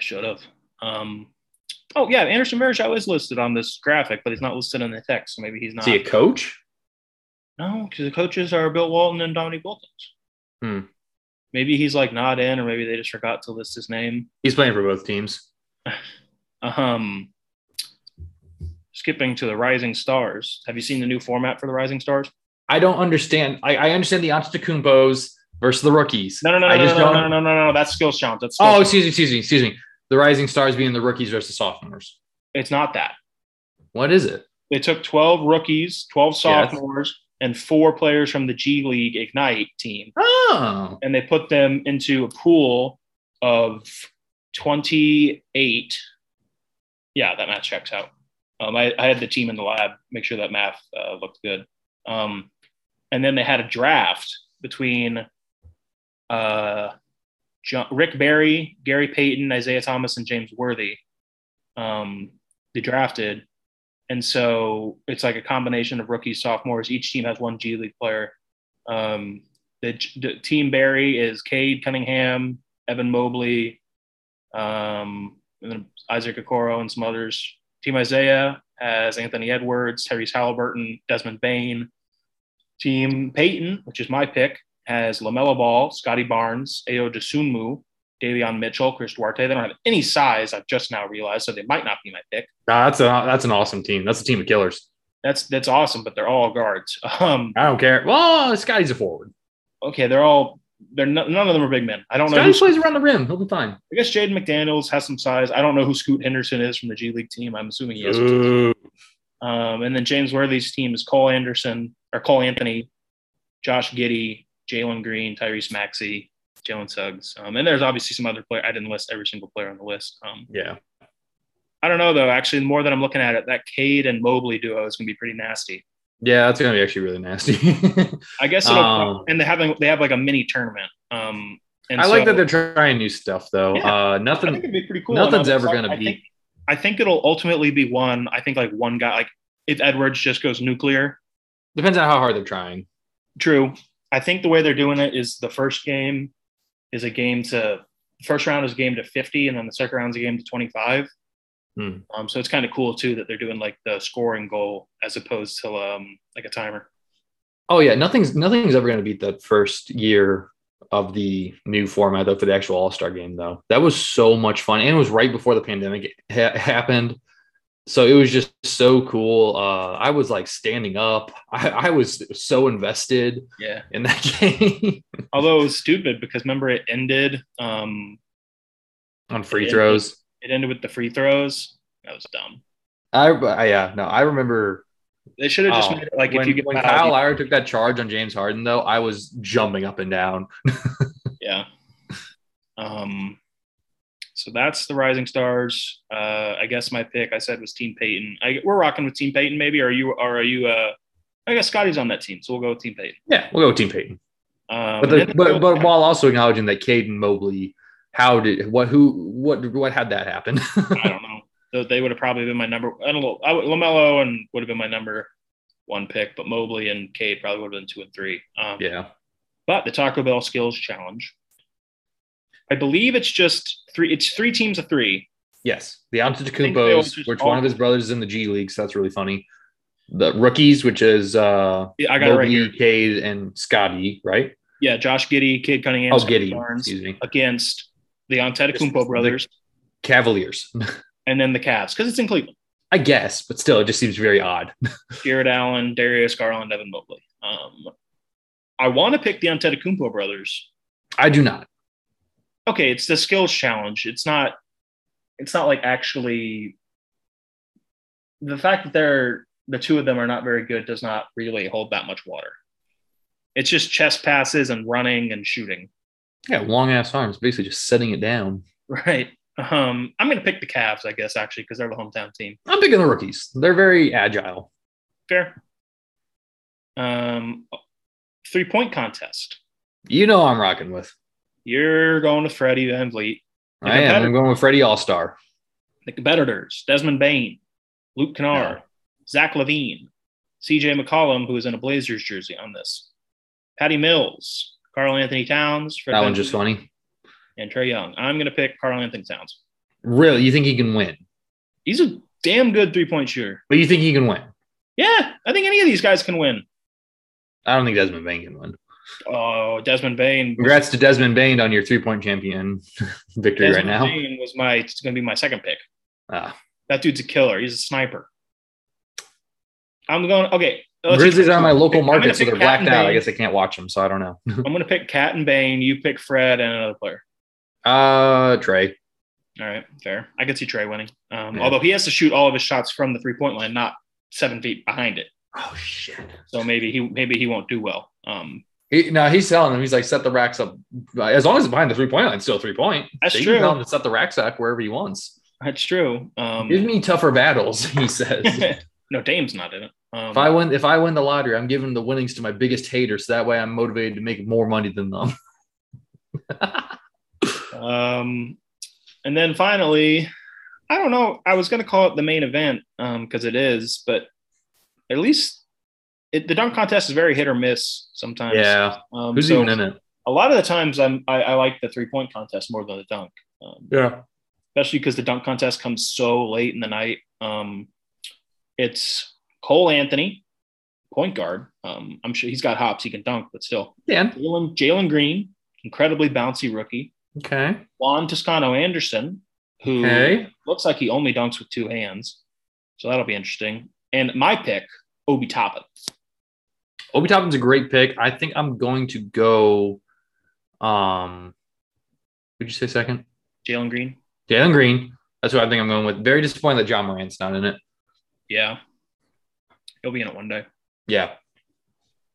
Should have. Um, oh yeah, Anderson Varejao is listed on this graphic, but he's not listed in the text. So maybe he's Is not. he a coach? no, because the coaches are Bill Walton and Dominique Wilkins. Hmm. Maybe he's like not in, or maybe they just forgot to list his name. He's playing for both teams. Um, skipping to the Rising Stars. Have you seen the new format for the Rising Stars? I don't understand. I, I understand the Antetokounmpos versus the rookies. No, no, no, I no, just no, no, don't. no, no, no, no. That's skills challenge. That's skills Oh, challenge. excuse me, excuse me, excuse me. The Rising Stars being the rookies versus sophomores. it's not that. What is it? They took 12 rookies, 12 sophomores, and four players from the G League Ignite team. Oh, and they put them into a pool of 28. Yeah, that math checks out. Um, I, I had the team in the lab make sure that math uh, looked good. Um, and then they had a draft between uh, Rick Barry, Gary Payton, Isaiah Thomas, and James Worthy. Um, they drafted. And so it's like a combination of rookies, sophomores. Each team has one G League player. Um, the, the team Barry is Cade Cunningham, Evan Mobley, Um, and then Isaac Okoro and some others. Team Isaiah has Anthony Edwards, Tyrese Halliburton, Desmond Bane. Team Payton, which is my pick, has LaMelo Ball, Scottie Barnes, Ayo Dosunmu, Davion Mitchell, Chris Duarte. They don't have any size, I've just now realized, so they might not be my pick. That's a that's an awesome team. That's a team of killers. That's that's awesome, but they're all guards. Um, I don't care. Well, Scottie's a forward. okay, they're all they're no, none of them are big men. I don't know. Scottie plays around the rim. He'll be fine. I guess Jaden McDaniels has some size. I don't know who Scoot Henderson is from the G League team. I'm assuming he is. Um, and then James Worthy's team is Cole Anderson or Cole Anthony, Josh Giddey, Jalen Green, Tyrese Maxey, Jalen Suggs. Um, and there's obviously some other player. I didn't list every single player on the list. Um, Yeah. I don't know though. Actually, the more that I'm looking at it, that Cade and Mobley duo is going to be pretty nasty. Yeah, that's gonna be actually really nasty. I guess it'll. Um, and they have they have like a mini tournament. Um, and I like that they're trying new stuff though. Yeah. uh, I think nothing. it'd be pretty cool. nothing's ever excited. gonna I be- think, I think it'll ultimately be one. I think like one guy. Like if Edwards just goes nuclear, Depends on how hard they're trying. True. I think the way they're doing it is the first game is a game to first round is a game to 50 and then the second round is a game to 25. Hmm. Um, so it's kind of cool too that they're doing like the scoring goal as opposed to um, like a timer. Oh yeah, nothing's nothing's ever gonna beat that first year of the new format though for the actual All Star game though. That was so much fun, and it was right before the pandemic ha- happened. So it was just so cool. Uh, I was like standing up. I, I was so invested Yeah. in that game Although it was stupid because remember it ended um, on free Yeah. throws. it ended with the free throws. That was dumb. I, I yeah no, I remember They should have just Oh, made it like when, if you get when Kyle Lowry took that charge on James Harden though, I was jumping up and down. Yeah. Um, so that's the Rising Stars. Uh, I guess my pick I said was Team Payton. I, we're rocking with Team Payton, maybe. Are you? Or are you? Uh, I guess Scottie's on that team, so we'll go with Team Payton. Yeah, we'll go with Team Payton. Um, But, the, but but while also acknowledging that Caden Mobley, how did what who what what had that happen? I don't know. So they would have probably been my number. I don't know. I Lamelo and would have been my number one pick, but Mobley and Cade probably would have been two and three. Um, yeah, But the Taco Bell Skills Challenge, I believe it's just three. It's three teams of three. yes, the Antetokounmpo's, which all- one of his brothers is in the G League, so that's really funny. The rookies, which is uh Yeah, I got it right here. Cade, and Scottie, right? Yeah, Josh Giddey, Cade Cunningham, Oh, Giddey, Barnes excuse me. against the Antetokounmpo brothers, Cavaliers, and then the Cavs because it's in Cleveland. I guess, but still, it just seems very odd. Jarrett Allen, Darius Garland, Evan Mobley. Um, I want to pick the Antetokounmpo brothers. I do not. Okay, it's the skills challenge. It's not. It's not like actually. The fact that they're the two of them are not very good does not really hold that much water. It's just chest passes and running and shooting. Yeah, long ass arms, basically just setting it down. Right. Um, I'm going to pick the Cavs, I guess, actually, because they're the hometown team. I'm picking the rookies. They're very agile. Fair. Um, three point contest. You know, I'm rocking with. You're going with Freddie VanVleet. The I am. I'm going with Freddie All Star. The competitors: Desmond Bane, Luke Kennard. Zach LaVine, C.J. McCollum, who is in a Blazers jersey on this, Patty Mills, Karl-Anthony Towns, Fred That one's just funny. and Trae Young. I'm going to pick Karl-Anthony Towns. Really, you think he can win? He's a damn good three point shooter. But you think he can win? Yeah, I think any of these guys can win. I don't think Desmond Bane can win. Oh, Desmond Bane. Congrats to Desmond Bane on your three point champion victory Desmond right now. Bane was my. It's going to be my second pick. Ah, That dude's a killer. He's a sniper. I'm going. Okay. Grizzlies are my local market, so they're blacked out. I guess I can't watch them, so I don't know. I'm going to pick Cat and Bane. You pick Fred and another player. uh, Trae. All right, fair. I could see Trae winning. Um, Yeah. Although he has to shoot all of his shots from the three point line, not seven feet behind it. Oh shit. So maybe he maybe he won't do well. Um, He, no, he's telling him he's like set the racks up as long as it's behind the three point line, still three point. That's so true. Tell him to set the racks up wherever he wants. that's true. Um, Give me tougher battles, he says. no, Dame's not in it. Um, I win, if I win the lottery, I'm giving the winnings to my biggest haters. So that way, I'm motivated to make more money than them. Um, and then finally, I don't know. I was going to call it the main event um, because it is, but at least it, the dunk contest is very hit or miss sometimes. yeah. Um, Who's so even in it? A lot of the times, I'm I, I like the three point contest more than the dunk. Um, Yeah. especially because the dunk contest comes so late in the night. Um, it's Cole Anthony, point guard. Um, I'm sure he's got hops, he can dunk, but still. Dan. Jalen Jalen Green, incredibly bouncy rookie. Okay. Juan Toscano Anderson, who Okay. looks like he only dunks with two hands. So that'll be interesting. And my pick, Obi Toppin. Obi Toppin's a great pick. I think I'm going to go. Um, would you say second? Jalen Green. Jalen Green. That's what I think I'm going with. Very disappointed that Ja Morant's not in it. Yeah. He'll be in it one day. Yeah.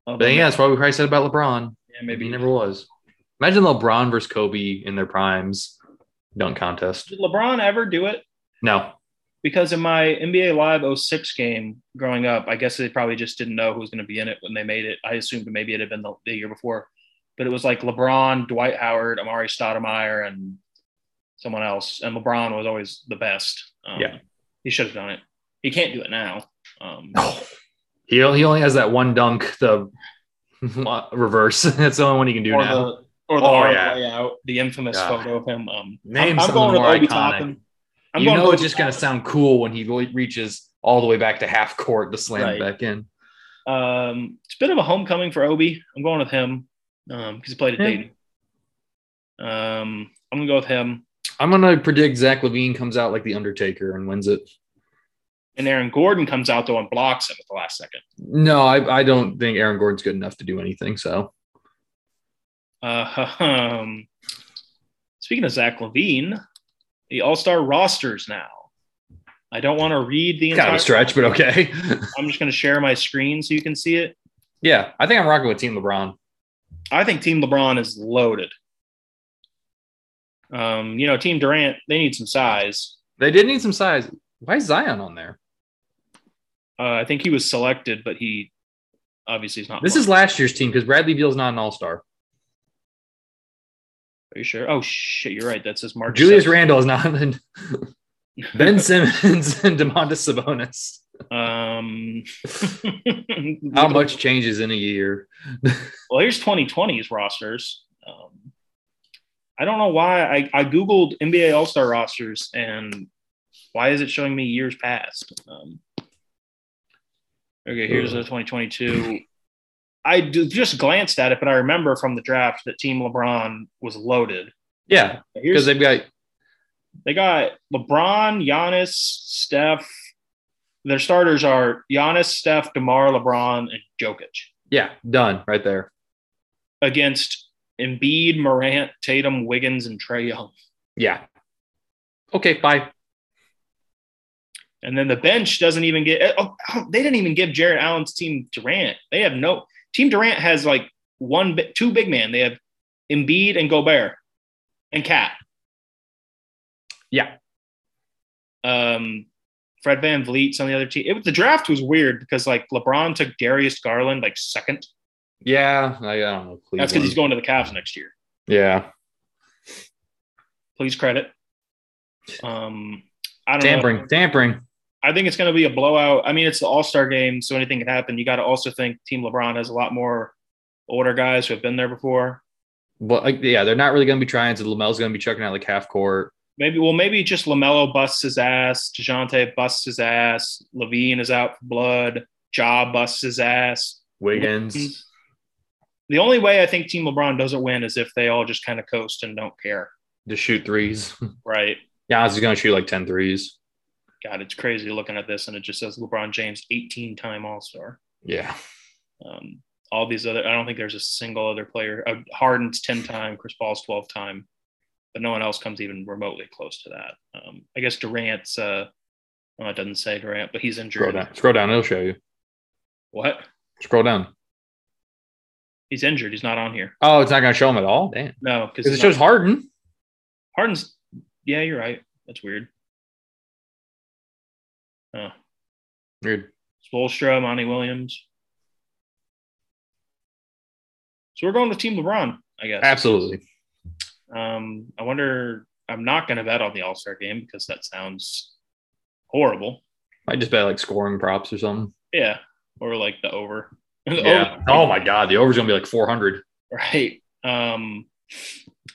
Although But yeah, that's what we probably said about LeBron. yeah, maybe he never was. Imagine LeBron versus Kobe in their primes dunk contest. Did LeBron ever do it? No. Because in my NBA Live 06 game growing up, I guess they probably just didn't know who was going to be in it when they made it. I assumed maybe it had been the, the year before, but it was like LeBron, Dwight Howard, Amar'e Stoudemire, and someone else. And LeBron was always the best. Um, Yeah. He should have done it. He can't do it now. Um, He only, he only has that one dunk, the reverse. That's the only one he can do or now. the or the Oh, yeah. out, the infamous Yeah. photo of him. Um, Name I'm, I'm going with Obi iconic. Toppin. I'm you know it's just going to sound cool when he reaches all the way back to half court to slam Right. it back in. Um, it's a bit of a homecoming for Obi. I'm going with him um, because he played at Yeah. Dayton. Um, I'm gonna go with him. I'm going to predict Zach LaVine comes out like the Undertaker and wins it. And Aaron Gordon comes out though and blocks him at the last second. No, I, I don't think Aaron Gordon's good enough to do anything. So Uh, um, speaking of Zach LaVine, the All Star rosters now. I don't want to read the kind entire of a stretch, but okay. I'm just going to share my screen so you can see it. yeah, I think I'm rocking with Team LeBron. I think Team LeBron is loaded. Um, you know, Team Durant, they need some size. They did need some size. Why is Zion on there? Uh, I think he was selected, but he obviously is not. This playing. is last year's team because Bradley Beal's not an All Star. Are you sure? Oh shit, you're right. That says March. Julius 7th. Randle is not. in- ben Simmons and Domantas Sabonis. Um, How much changes in a year? Well, here's 2020's rosters. Um, I don't know why I, I googled NBA All Star rosters and why is it showing me years past? Um, okay, here's the 2022. I just glanced at it, but I remember from the draft that Team LeBron was loaded. Yeah, because they've got They got LeBron, Giannis, Steph. Their starters are Giannis, Steph, DeMar, LeBron, and Jokic yeah done right there. against Embiid, Morant, Tatum, Wiggins, and Trae Young. Yeah. Okay, bye. And then the bench doesn't even get. Oh, oh, they didn't even give Jarrett Allen's team Durant. They have no team. Durant has like one, two big man. They have Embiid and Gobert, and Cat. Yeah. Um, Fred VanVleet's on the other team. It, the draft was weird because like LeBron took Darius Garland like second. Yeah, I, I don't know. That's because he's going to the Cavs next year. Yeah, Please credit. Um, I don't know. tampering, tampering. I think it's going to be a blowout. I mean, it's the All Star game, so anything can happen. You got to also think Team LeBron has a lot more older guys who have been there before. But like, yeah, they're not really going to be trying. So Lamel's going to be chucking out like half court. Maybe, well, maybe just Lamelo busts his ass. Dejounte busts his ass. LaVine is out for blood. Ja busts his ass. Wiggins. Mm-hmm. The only way I think Team LeBron doesn't win is if they all just kind of coast and don't care. Just shoot threes. Right? Yeah, he's going to shoot like 10 threes. God, it's crazy looking at this, and it just says LeBron James, 18 time All Star. Yeah. Um, all these other, I don't think there's a single other player. Uh, Harden's 10 time, Chris Paul's 12 time, but no one else comes even remotely close to that. Um, I guess Durant's, uh, well, it doesn't say Durant, but he's Scroll injured. down. Scroll down. It'll show you. What? Scroll down. He's injured. He's not on here. Oh, it's not going to show him at all? Damn. No, Because it shows Harden. Harden's, yeah, you're right. That's weird. Oh, Weird. Spoelstra, Monty Williams. So we're going with Team LeBron, I guess. Absolutely. Um, I wonder. I'm not going to bet on the All Star game because that sounds horrible. I just bet like scoring props or something. Yeah, or like the over. The Yeah. over- Oh my God. The over's going to be like 400. right. Um,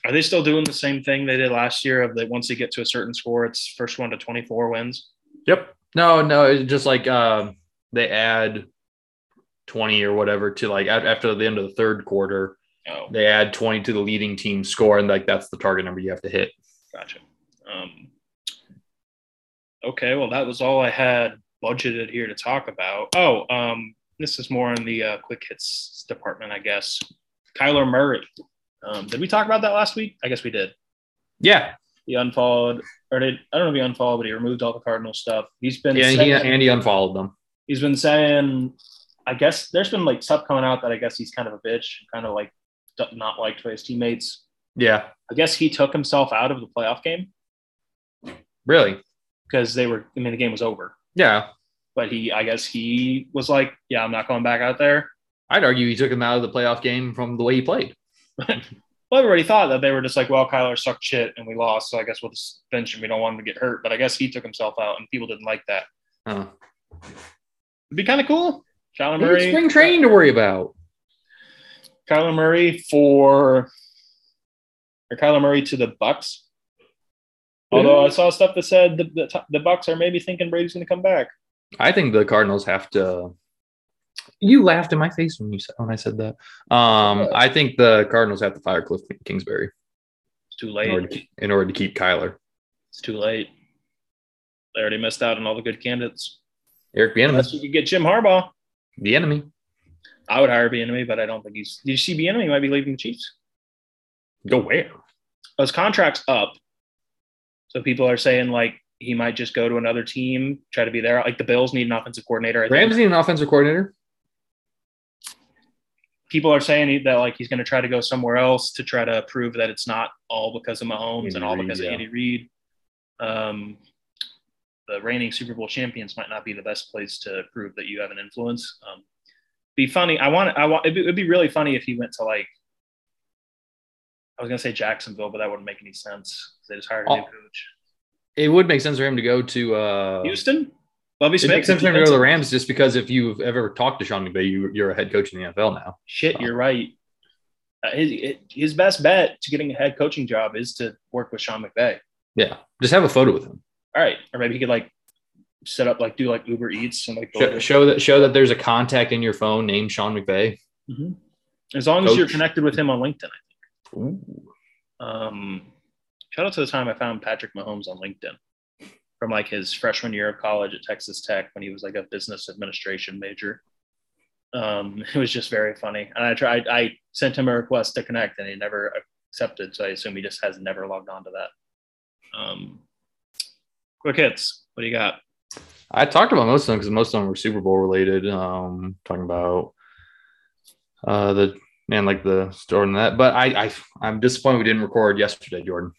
Are they still doing the same thing they did last year? Of that once they get to a certain score, it's first one to twenty four wins. Yep. No, no, it's just like uh, they add twenty or whatever to like after the end of the third quarter. Oh, They add twenty to the leading team score, and like that's the target number you have to hit. gotcha. Um, okay, well, that was all I had budgeted here to talk about. Oh, um, this is more in the uh, quick hits department, I guess. Kyler Murray. Um, did we talk about that last week? I guess we did. Yeah, He unfollowed, or did I don't know if he unfollowed, but he removed all the Cardinal stuff. He's been yeah, he, saying, and he unfollowed them. he's been saying, I guess there's been like stuff coming out that I guess he's kind of a bitch, kind of like not liked by his teammates. Yeah, I guess he took himself out of the playoff game really. because they were. I mean, the game was over, Yeah, but he, I guess he was like, "Yeah, I'm not going back out there." I'd argue he took him out of the playoff game from the way he played. Well, everybody thought that they were just like, "Well, Kyler sucked shit and we lost, so I guess we'll just bench him. We don't want him to get hurt." But I guess he took himself out, and people didn't like that. Huh. It'd be kind of cool. Kyler Murray, spring training to worry about. Kyler Murray for or Kyler Murray to the Bucks. Although I saw stuff that said the, the, the Bucks are maybe thinking Brady's going to come back. I think the Cardinals have to. You laughed in my face when you said when I said that. Um, I think the Cardinals have to fire Cliff Kingsbury It's too in order late. to, in order to keep Kyler. It's too late. They already missed out on all the good candidates. Eric Unless you could get Jim Harbaugh. the enemy. I would hire Bieniemy, but I don't think he's. Did you see Bieniemy might be leaving the Chiefs? Go where? His contract's up, so people are saying like he might just go to another team, try to be there. Like the Bills need an offensive coordinator. I think. Rams need an offensive coordinator. People are saying that like he's going to try to go somewhere else to try to prove that it's not all because of Mahomes Andy and all because of Andy Reid. Um, the reigning Super Bowl champions might not be the best place to prove that you have an influence. Um, be funny. I want. I want. It'd be, be really funny if he went to like. I was gonna say Jacksonville, but that wouldn't make any sense. They just hired a new Oh. coach. It would make sense for him to go to. Uh, Houston. It Smith. makes sense for him to go to the Rams just because if you've ever talked to Sean McVay, you, you're a head coach in the NFL now. Shit, you're right. Uh, his, his best bet to getting a head coaching job is to work with Sean McVay. Yeah, just have a photo with him. all right, or maybe he could like set up like do like Uber Eats and like Show, show that show that there's a contact in your phone named Sean McVay. Mhm. as long as you're connected with him on LinkedIn. I think. Ooh. Um, shout out to the time I found Patrick Mahomes on LinkedIn from like his freshman year of college at Texas Tech when he was like a business administration major. Um, it was just very funny, and I tried. I sent him a request to connect, and he never accepted. So I assume he just has never logged on to that. Um, quick hits. What do you got? I talked about most of them because most of them were Super Bowl related. Um, talking about uh the and like the store and that, but I, I I'm disappointed we didn't record yesterday, Jordan.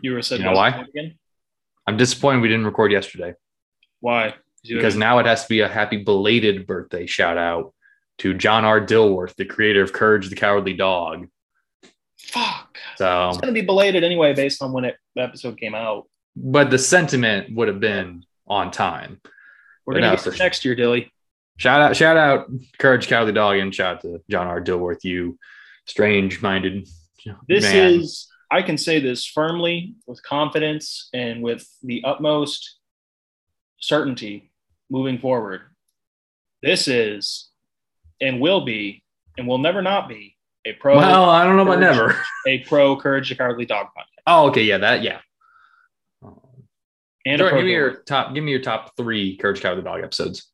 You were said You know why? again? I'm disappointed we didn't record yesterday Why? Because now it has to be a happy belated birthday shout out to John R. Dilworth, the creator of Courage the Cowardly Dog. fuck. So, It's gonna be belated anyway, based on when it, the episode came out. but the sentiment would have been on time. We're But gonna no, get for next year, Dilly. Shout out, shout out, Courage Cowardly Dog, and shout out to John R. Dilworth, you strange minded. This man. is, I can say this firmly, with confidence, and with the utmost certainty moving forward. This is, and will be, and will never not be a pro, Well, I don't know about never. a pro Courage the Cowardly Dog podcast, Oh, okay, yeah, that, yeah. and pro give me your top. Give me your top three Courage the Cowardly Dog episodes.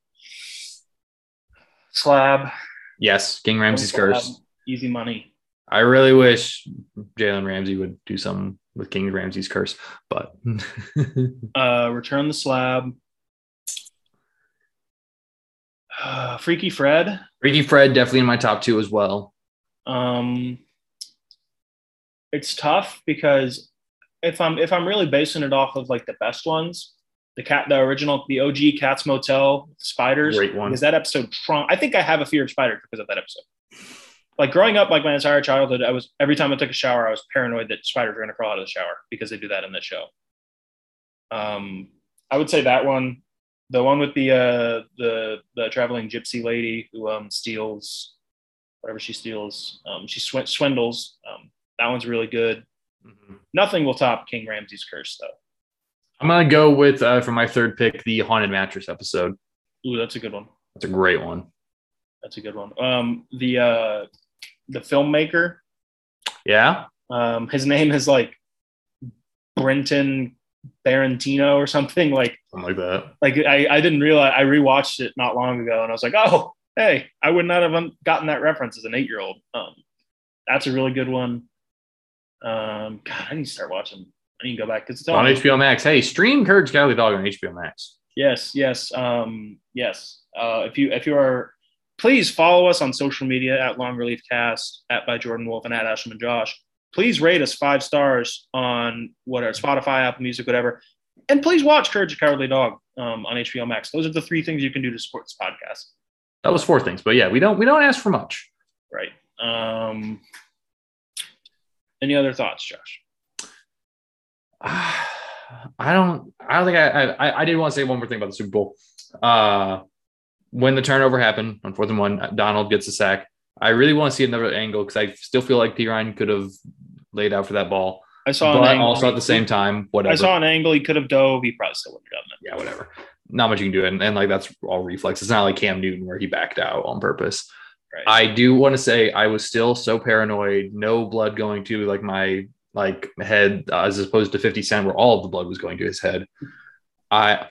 slab. Yes, King Ramsey's Slab, curse. Easy money. I really wish Jalen Ramsey would do something with King Ramsey's curse, but Uh, return the slab. Uh, Freaky Fred. Freaky Fred definitely in my top two as well. Um, it's tough because if I'm if I'm really basing it off of like the best ones, the cat, the original, the OG Katz Motel spiders, Great one. because that episode. Trump, I think I have a fear of spiders because of that episode. Like growing up, like my entire childhood, I was every time I took a shower, I was paranoid that spiders were going to crawl out of the shower because they do that in the show. Um, I would say that one, the one with the uh, the the traveling gypsy lady who um steals whatever she steals. Um, she sw- swindles um, that one's really good. Mhm. Nothing will top King Ramsey's curse though. I'm gonna go with uh, for my third pick the haunted mattress episode. Ooh, that's a good one. That's a great one. That's a good one. Um, the uh, the filmmaker, Yeah. um, his name is like Brenton Barentino or something. Like, Something like that. like I, I didn't realize. I rewatched it not long ago, and I was like, oh, hey, I would not have gotten that reference as an eight year old. Um, that's a really good one. Um, God, I need to start watching. I need to go back because it's on on. HBO Max. Hey, stream Courage Cowardly Dog on HBO Max. Yes, yes, um, yes. Uh, if you if you are, please follow us on social media at Long Relief Cast, at by Jordan Wolf, and at Ashman Josh. Please rate us five stars on whatever Spotify, Apple Music, whatever, and please watch Courage the Cowardly Dog um, on HBO Max. Those are the three things you can do to support this podcast. That was four things, but yeah, we don't we don't ask for much. Right. Um, any other thoughts, Josh? I don't. I don't think I. I, I did want to say one more thing about the Super Bowl. Uh, when the turnover happened on fourth and one, Donald gets a sack. I really want to see another angle because I still feel like Perine could have laid out for that ball, I saw an angle. also at the same time, whatever. I saw an angle. He could have dove. He probably still wouldn't have done that. yeah, whatever. Not much you can do, and, and like that's all reflex. It's not like Cam Newton where he backed out on purpose. Right. I do want to say I was still so paranoid, no blood going to like my like head uh, as opposed to 50 Cent where all of the blood was going to his head. I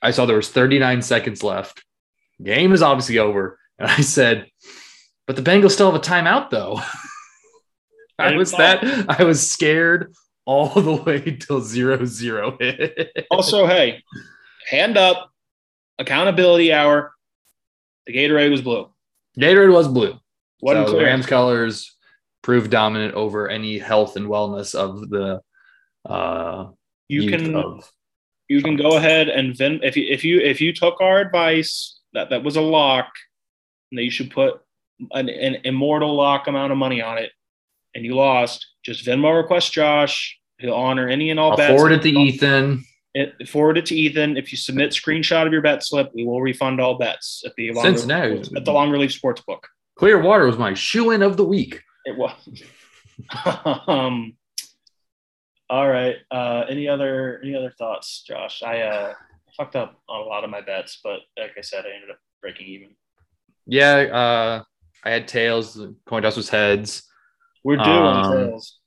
I saw there was 39 seconds left. Game is obviously over, and I said, "But the Bengals still have a timeout, though." I was that I was scared all the way till zero zero hit. Also, hey, hand up, accountability hour. The Gatorade was blue. Gatorade was blue. Wasn't so the. Rams colors proved dominant over any health and wellness of the uh you can you can go ahead and if you if you if you took our advice that that was a lock and that you should put an, an immortal lock amount of money on it and you lost. Just venmo request josh. He'll honor any and all I'll bets. forward it to Ethan. it, forward it to ethan. If you submit screenshot of your bet slip we will refund all bets at the long Cincinnati. Relief, at the long relief sports book Clearwater was my shoe in of the week. it was. Um all right uh any other any other thoughts josh? I uh fucked up on a lot of my bets but like i said i ended up breaking even Yeah, uh I had tails, coin toss was heads. we're due on Um, tails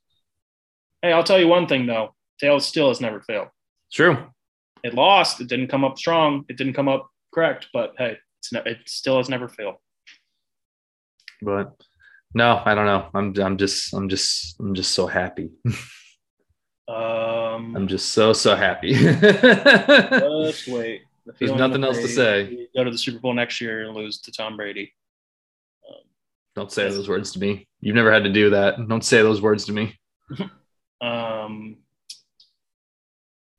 hey i'll tell you one thing though tails still has never failed true. it lost it didn't come up strong it didn't come up correct but hey it's ne- it still has never failed But no, I don't know. I'm I'm just I'm just I'm just so happy. um I'm just so so happy. just wait The There's nothing else to say. Go to the Super Bowl next year and lose to Tom Brady. Don't say those words to me. You've never had to do that. Don't say those words to me. Um,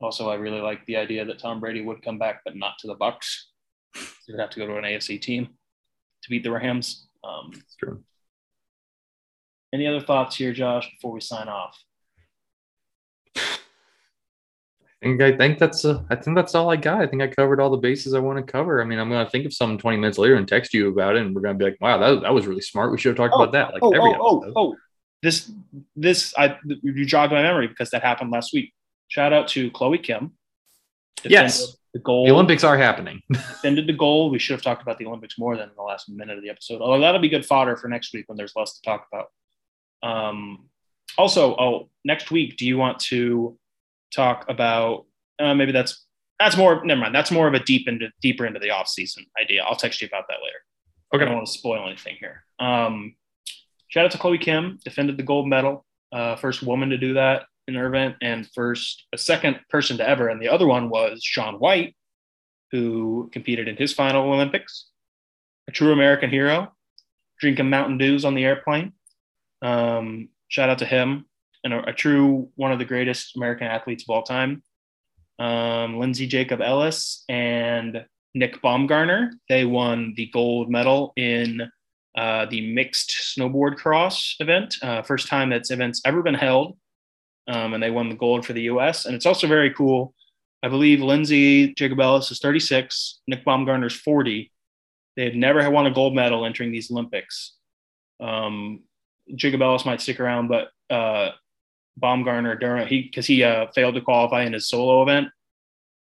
also, I really like the idea that Tom Brady would come back, but not to the Bucks. He would have to go to an AFC team to beat the Rams. Um, any other thoughts here, Josh, before we sign off? I think I think that's uh, I think that's all I got. I think I covered all the bases I want to cover. I mean, I'm gonna think of some 20 minutes later and text you about it, and we're gonna be like, "Wow, that, that was really smart. We should have talked about that." Like oh, every oh, episode. oh, oh, this, this, I you jogged my memory because that happened last week. Shout out to Chloe Kim. Yes. The goal. The Olympics are happening. defended the goal. We should have talked about the Olympics more than in the last minute of the episode. Although that'll be good fodder for next week when there's less to talk about. Um, also, oh, next week, do you want to talk about? Uh, maybe that's that's more. Never mind. That's more of a deep into deeper into the off season idea. I'll text you about that later. Okay i don't want to spoil anything here. Um, shout out to Chloe Kim, defended the gold medal, uh, first woman to do that in her event, and first a second person to ever. And the other one was Shaun White, who competed in his final Olympics, a true American hero, drinking Mountain Dews on the airplane. Um, shout out to him, and a, true one of the greatest American athletes of all time. Um, Lindsey Jacobellis and Nick Baumgartner. They won the gold medal in uh, the mixed snowboard cross event. Uh, first time that's event's ever been held. Um, and they won the gold for the US. And it's also very cool. I believe Lindsey Jacobellis is 36, Nick Baumgartner is 40. They had never won a gold medal entering these Olympics. Um, Jacobellis might stick around, but uh, Baumgartner during he because he uh, failed to qualify in his solo event,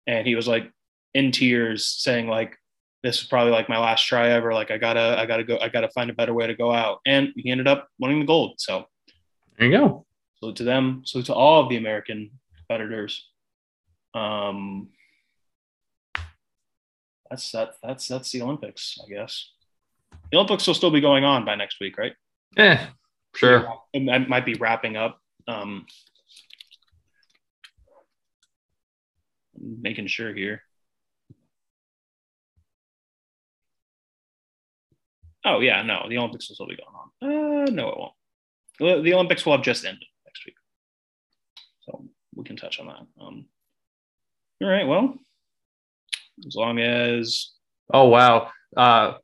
and he was like in tears, saying like, "This is probably like my last try ever. Like I gotta, I gotta go, I gotta find a better way to go out." And he ended up winning the gold. So there you go. Salute to them. Salute to all of the American competitors. Um, that's that. That's that's the Olympics, I guess. The Olympics will still be going on by next week, right? Yeah, sure. It might be wrapping up. Um, making sure here. Oh yeah, no, the Olympics will still be going on. Uh, no, it won't. The Olympics will have just ended next week, so we can touch on that. Um, all right, well, as long as. Oh wow, uh,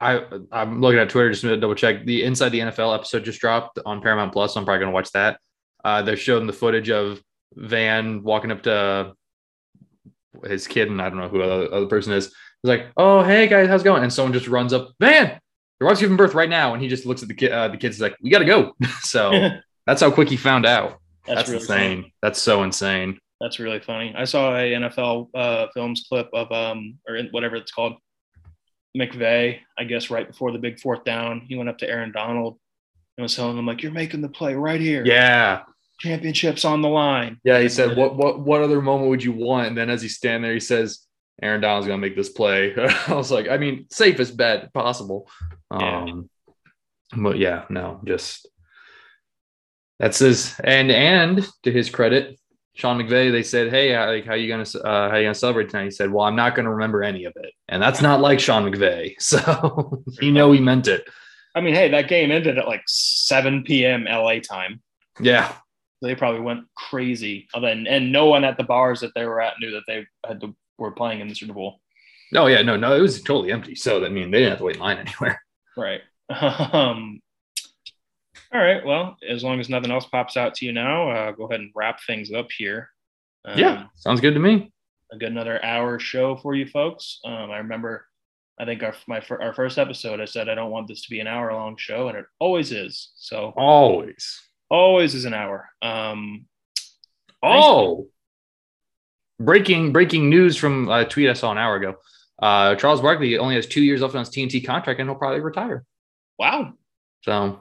I I'm looking at Twitter just to double check. The Inside the NFL episode just dropped on Paramount Plus. So I'm probably gonna watch that. Uh, they're showing the footage of Van walking up to his kid, and I don't know who the other person is. He's like, "Oh, hey guys, how's it going?" And someone just runs up, Van, your wife's giving birth right now, and he just looks at the kid. Uh, the kid's like, "We got to go." so that's how quick he found out. That's, that's really insane. Funny. That's so insane. That's really funny. I saw a NFL uh, films clip of um or whatever it's called, McVay. I guess right before the big fourth down, he went up to Aaron Donald was telling him like, "You're making the play right here." Yeah, championships on the line. Yeah, he said, "What what what other moment would you want?" And then as he's standing there, he says, "Aaron Donald's gonna make this play." I was like, I mean, safest bet possible. Yeah. Um, but yeah, no, just that's his and and to his credit, Sean McVay, they said, "Hey, like, how you gonna uh, how you gonna celebrate tonight?" He said, "Well, I'm not gonna remember any of it," and that's not like Sean McVay. So you know he meant it. I mean, hey, that game ended at like 7 p.m. LA time. Yeah, they probably went crazy. And, and no one at the bars that they were at knew that they had to were playing in the Super Bowl. Oh yeah, no, no, it was totally empty. So I mean, they didn't have to wait in line anywhere. Right. Um, all right. Well, as long as nothing else pops out to you now, uh, go ahead and wrap things up here. Um, yeah, sounds good to me. A good another hour show for you folks. Um, I remember, I think our my our first episode, I said I don't want this to be an hour long show, and it always is. So always always is an hour. Um, oh, breaking breaking news from a tweet I saw an hour ago. Uh, Charles Barkley only has two years left on his TNT contract, and he'll probably retire. Wow. So,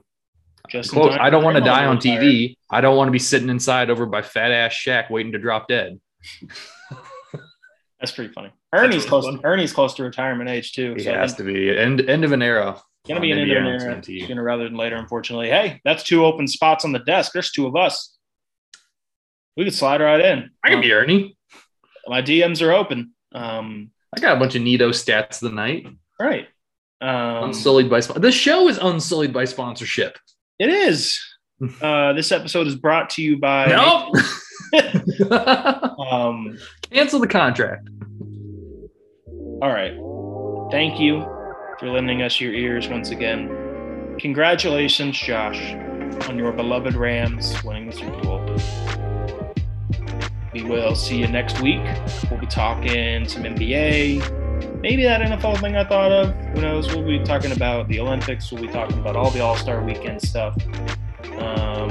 just quote, I don't want to die on retire. TV. I don't want to be sitting inside over by fat ass Shaq waiting to drop dead. That's pretty funny. Ernie's close. Funny. Ernie's close to retirement age too. He so has to be end end of an era. Gonna be an end of an era sooner rather than later. Unfortunately, hey, that's two open spots on the desk. There's two of us. We could slide right in. I can um, be Ernie. My DMs are open. Um, I got a bunch of Nito stats the night. Right. Um, unsullied by the show is unsullied by sponsorship. It is. Uh, this episode is brought to you by. Nope. um, Cancel the contract. All right. Thank you for lending us your ears once again. Congratulations, Josh, on your beloved Rams winning the Super Bowl. We will see you next week. We'll be talking some NBA, maybe that NFL thing I thought of. Who knows? We'll be talking about the Olympics. We'll be talking about all the All Star Weekend stuff. Um,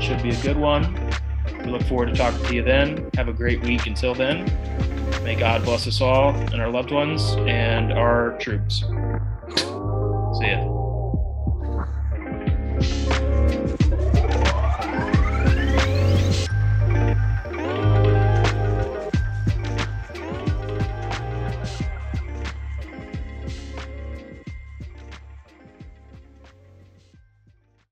should be a good one. We look forward to talking to you then. Have a great week until then. May God bless us all and our loved ones and our troops. See ya.